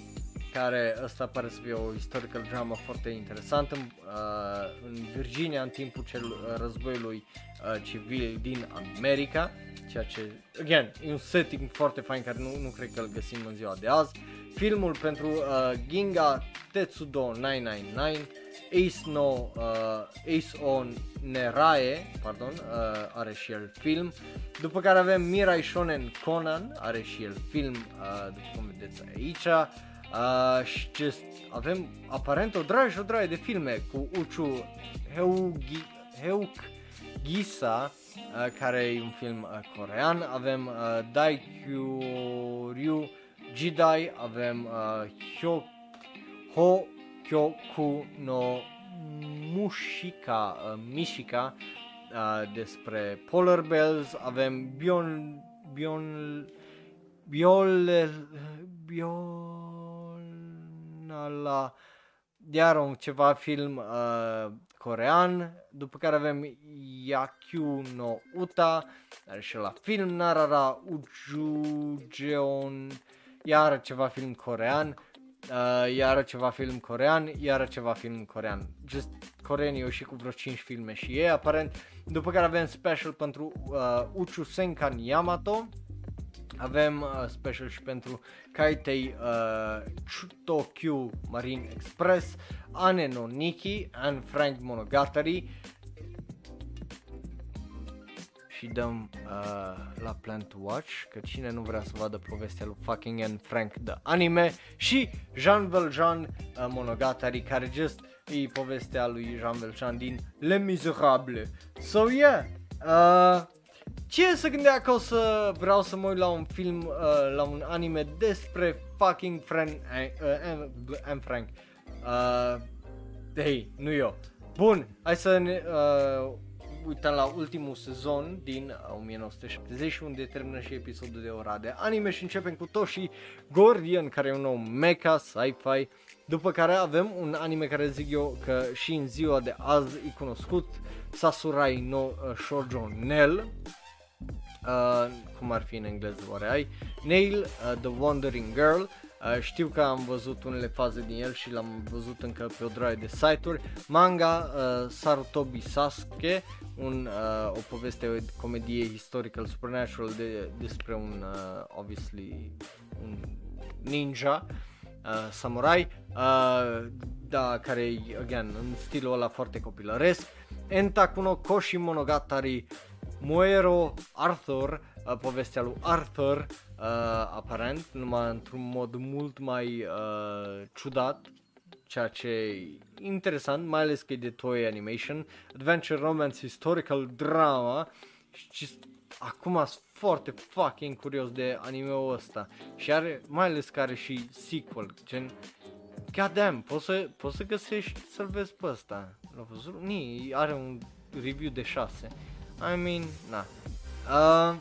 care ăsta pare să fie o historical drama foarte interesantă uh, în Virginia în timpul cel uh, războiului uh, civil din America, ceea ce, again, e un setting foarte fain care nu, nu cred că îl găsim în ziua de azi. Filmul pentru uh, Ginga Tetsudo 999 Ace no, uh, Ace on Nerae, pardon, uh, are și el film. După care avem Mirai Shonen Conan, are și el film, uh, după cum vedeți aici. Uh, și just, avem aparent o dragă și o dragă de filme cu Uchu Heugi, Heuk Gisa, uh, care e un film uh, corean. Avem uh, Daikyu Jidai, avem uh, Hyo, Ho Kyoku no Mushika, uh, Mishika uh, despre Polar Bells, avem Bion, Bion, Biol, Bionala, iar un ceva film uh, corean, după care avem Yakyu no Uta, are și la film Narara Ujujeon, iar ceva film corean, uh, iară ceva film corean, iară ceva film corean. Just coreenii au și cu vreo 5 filme și ei aparent. După care avem special pentru uh, Uchu Senkan Yamato, avem uh, special și pentru Kaitei uh, Tokyo Marine Express, Ane no Nikki and Frank Monogatari, și dăm uh, la Plan to Watch, că cine nu vrea să vadă povestea lui fucking Anne Frank de anime și Jean Valjean uh, Monogatari, care just e povestea lui Jean Valjean din Le Miserable. So yeah, uh, ce să gândea că o să vreau să mă uit la un film, uh, la un anime despre fucking Fran, uh, uh, Anne Frank. Uh, hey, nu eu. Bun, hai să ne, uh, uităm la ultimul sezon din 1970 uh, unde termină și episodul de ora de anime și începem cu Toshi Gordian care e un nou mecha sci-fi după care avem un anime care zic eu că și în ziua de azi e cunoscut Sasurai no uh, Shoujo Nel uh, cum ar fi în engleză oare ai Nail uh, The Wandering Girl Uh, știu că am văzut unele faze din el și l-am văzut încă pe o droaie de site-uri. Manga uh, Sarutobi Sasuke, un, uh, o poveste, o comedie historical supernatural de, despre un, uh, obviously, un ninja, uh, samurai, uh, da, care again, în stilul ăla foarte copilăresc. Entakuno Koshi Monogatari Moero Arthur, uh, povestea lui Arthur, uh, aparent, numai într-un mod mult mai uh, ciudat, ceea ce e interesant, mai ales că e de toy animation, adventure romance, historical drama și acum sunt foarte fucking curios de anime-ul ăsta și are, mai ales că are și sequel, gen God damn, poți să, poți să găsești să-l vezi pe ăsta. L-a văzut? Ni, are un review de 6. I mean, na. Uh,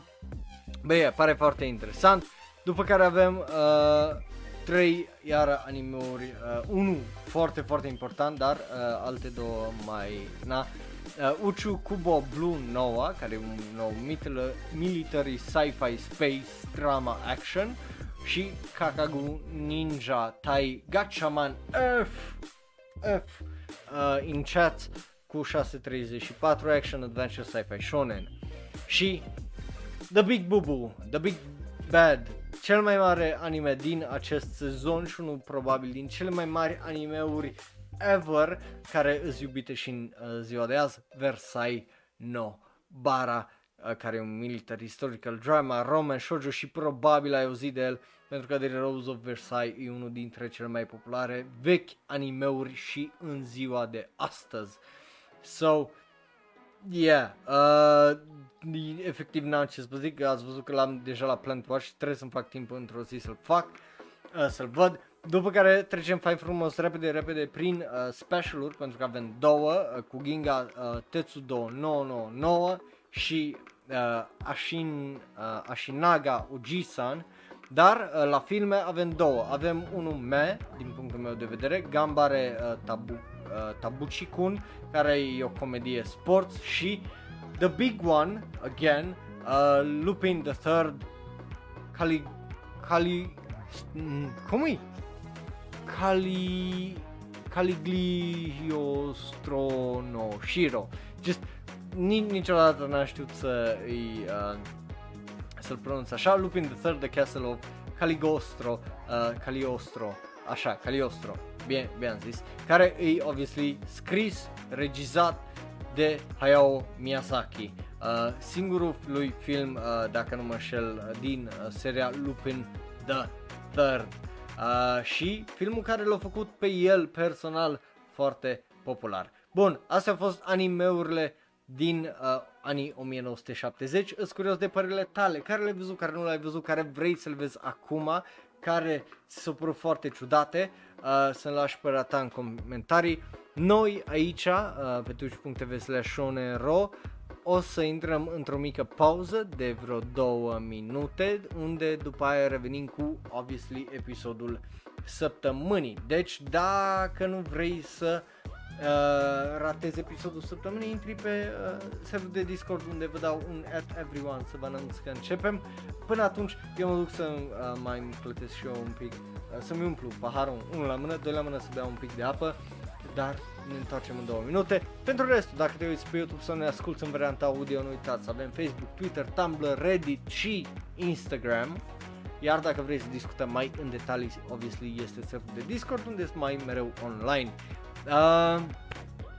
băi, pare foarte interesant. După care avem uh, 3 iar animeuri, uh, unul foarte foarte important, dar uh, alte două mai, na. uh, Uchu Kubo Blue Noah, care e un nou military sci-fi space drama action și Kakagu Ninja Tai Gatchaman F F uh, in chat cu 634 action adventure sci-fi shonen și The Big Bubu, The Big Bad, cel mai mare anime din acest sezon și unul probabil din cele mai mari animeuri ever care îți iubite și în uh, ziua de azi, Versailles No Bara, uh, care e un military historical drama, roman, shoujo și probabil ai auzit de el pentru că The Rose of Versailles e unul dintre cele mai populare vechi animeuri și în ziua de astăzi. So, yeah, uh, efectiv n-am ce să vă zic, ați văzut că l-am deja la Plant Watch și trebuie să-mi fac timp într-o zi să-l fac, uh, să-l văd. După care trecem fain frumos repede, repede prin uh, specialuri, pentru că avem două, uh, cu Ginga uh, Tetsudo 999 și uh, Ashin, uh, Ashinaga Ujisan, dar uh, la filme avem două, avem unul me, din punctul meu de vedere, Gambare uh, Tabu, uh, Tabuchi-kun, care e o comedie sports și The Big One, again, uh, Lupin the Third, Kali, Kali, mm, cum e? Cali... Caligliostrono Shiro. Just nici, niciodată n-am știut să îi, uh, să-l pronunț așa. Lupin the Third, The Castle of Caligostro, uh, Caliostro, așa, Caliostro, bine, bine am zis, care e obviously scris, regizat de Hayao Miyazaki. Uh, singurul lui film, uh, dacă nu mă șel, din uh, seria Lupin the Third. Uh, și filmul care l-a făcut pe el personal foarte popular. Bun, astea au fost animeurile din uh, anii 1970. Îți curios de părerile tale, care le-ai văzut, care nu le-ai văzut, care vrei să le vezi acum, care ți s-au părut foarte ciudate, uh, să-mi lași părerea ta în comentarii. Noi aici, uh, pe twitch.tv slash o să intrăm într-o mică pauză de vreo două minute, unde după aia revenim cu, obviously, episodul săptămânii. Deci, dacă nu vrei să uh, ratezi episodul săptămânii, intri pe uh, serverul de Discord unde vă dau un at everyone să vă anunț că începem. Până atunci, eu mă duc să uh, mai plătesc și eu un pic, uh, să-mi umplu paharul, unul la mână, doi la mână să beau un pic de apă, dar ne întoarcem în două minute. Pentru restul, dacă te uiți pe YouTube sau ne asculti în varianta audio, nu uitați, avem Facebook, Twitter, Tumblr, Reddit și Instagram. Iar dacă vrei să discutăm mai în detalii, obviously este serverul de Discord unde sunt mai mereu online. Uh,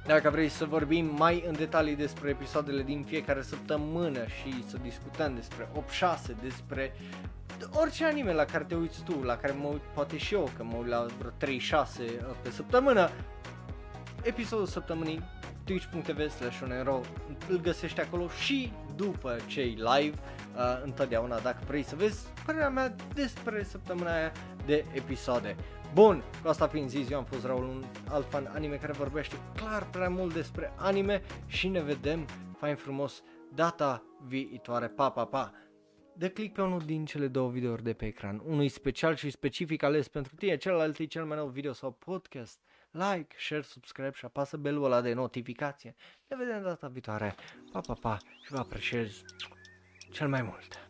dacă vrei să vorbim mai în detalii despre episoadele din fiecare săptămână și să discutăm despre 8-6, despre orice anime la care te uiți tu, la care mă uit poate și eu, că mă uit la vreo 3-6 pe săptămână, episodul săptămânii twitch.tv slash îl găsești acolo și după cei live uh, întotdeauna dacă vrei să vezi părerea mea despre săptămâna aia de episoade. Bun, cu asta fiind zis, eu am fost Raul, un alt fan anime care vorbește clar prea mult despre anime și ne vedem fain frumos data viitoare. Pa, pa, pa! Dă click pe unul din cele două videouri de pe ecran, unul special și specific ales pentru tine, celălalt e cel mai nou video sau podcast like, share, subscribe și apasă belul ăla de notificație. Ne vedem data viitoare. Pa, pa, pa și vă apreciez cel mai mult.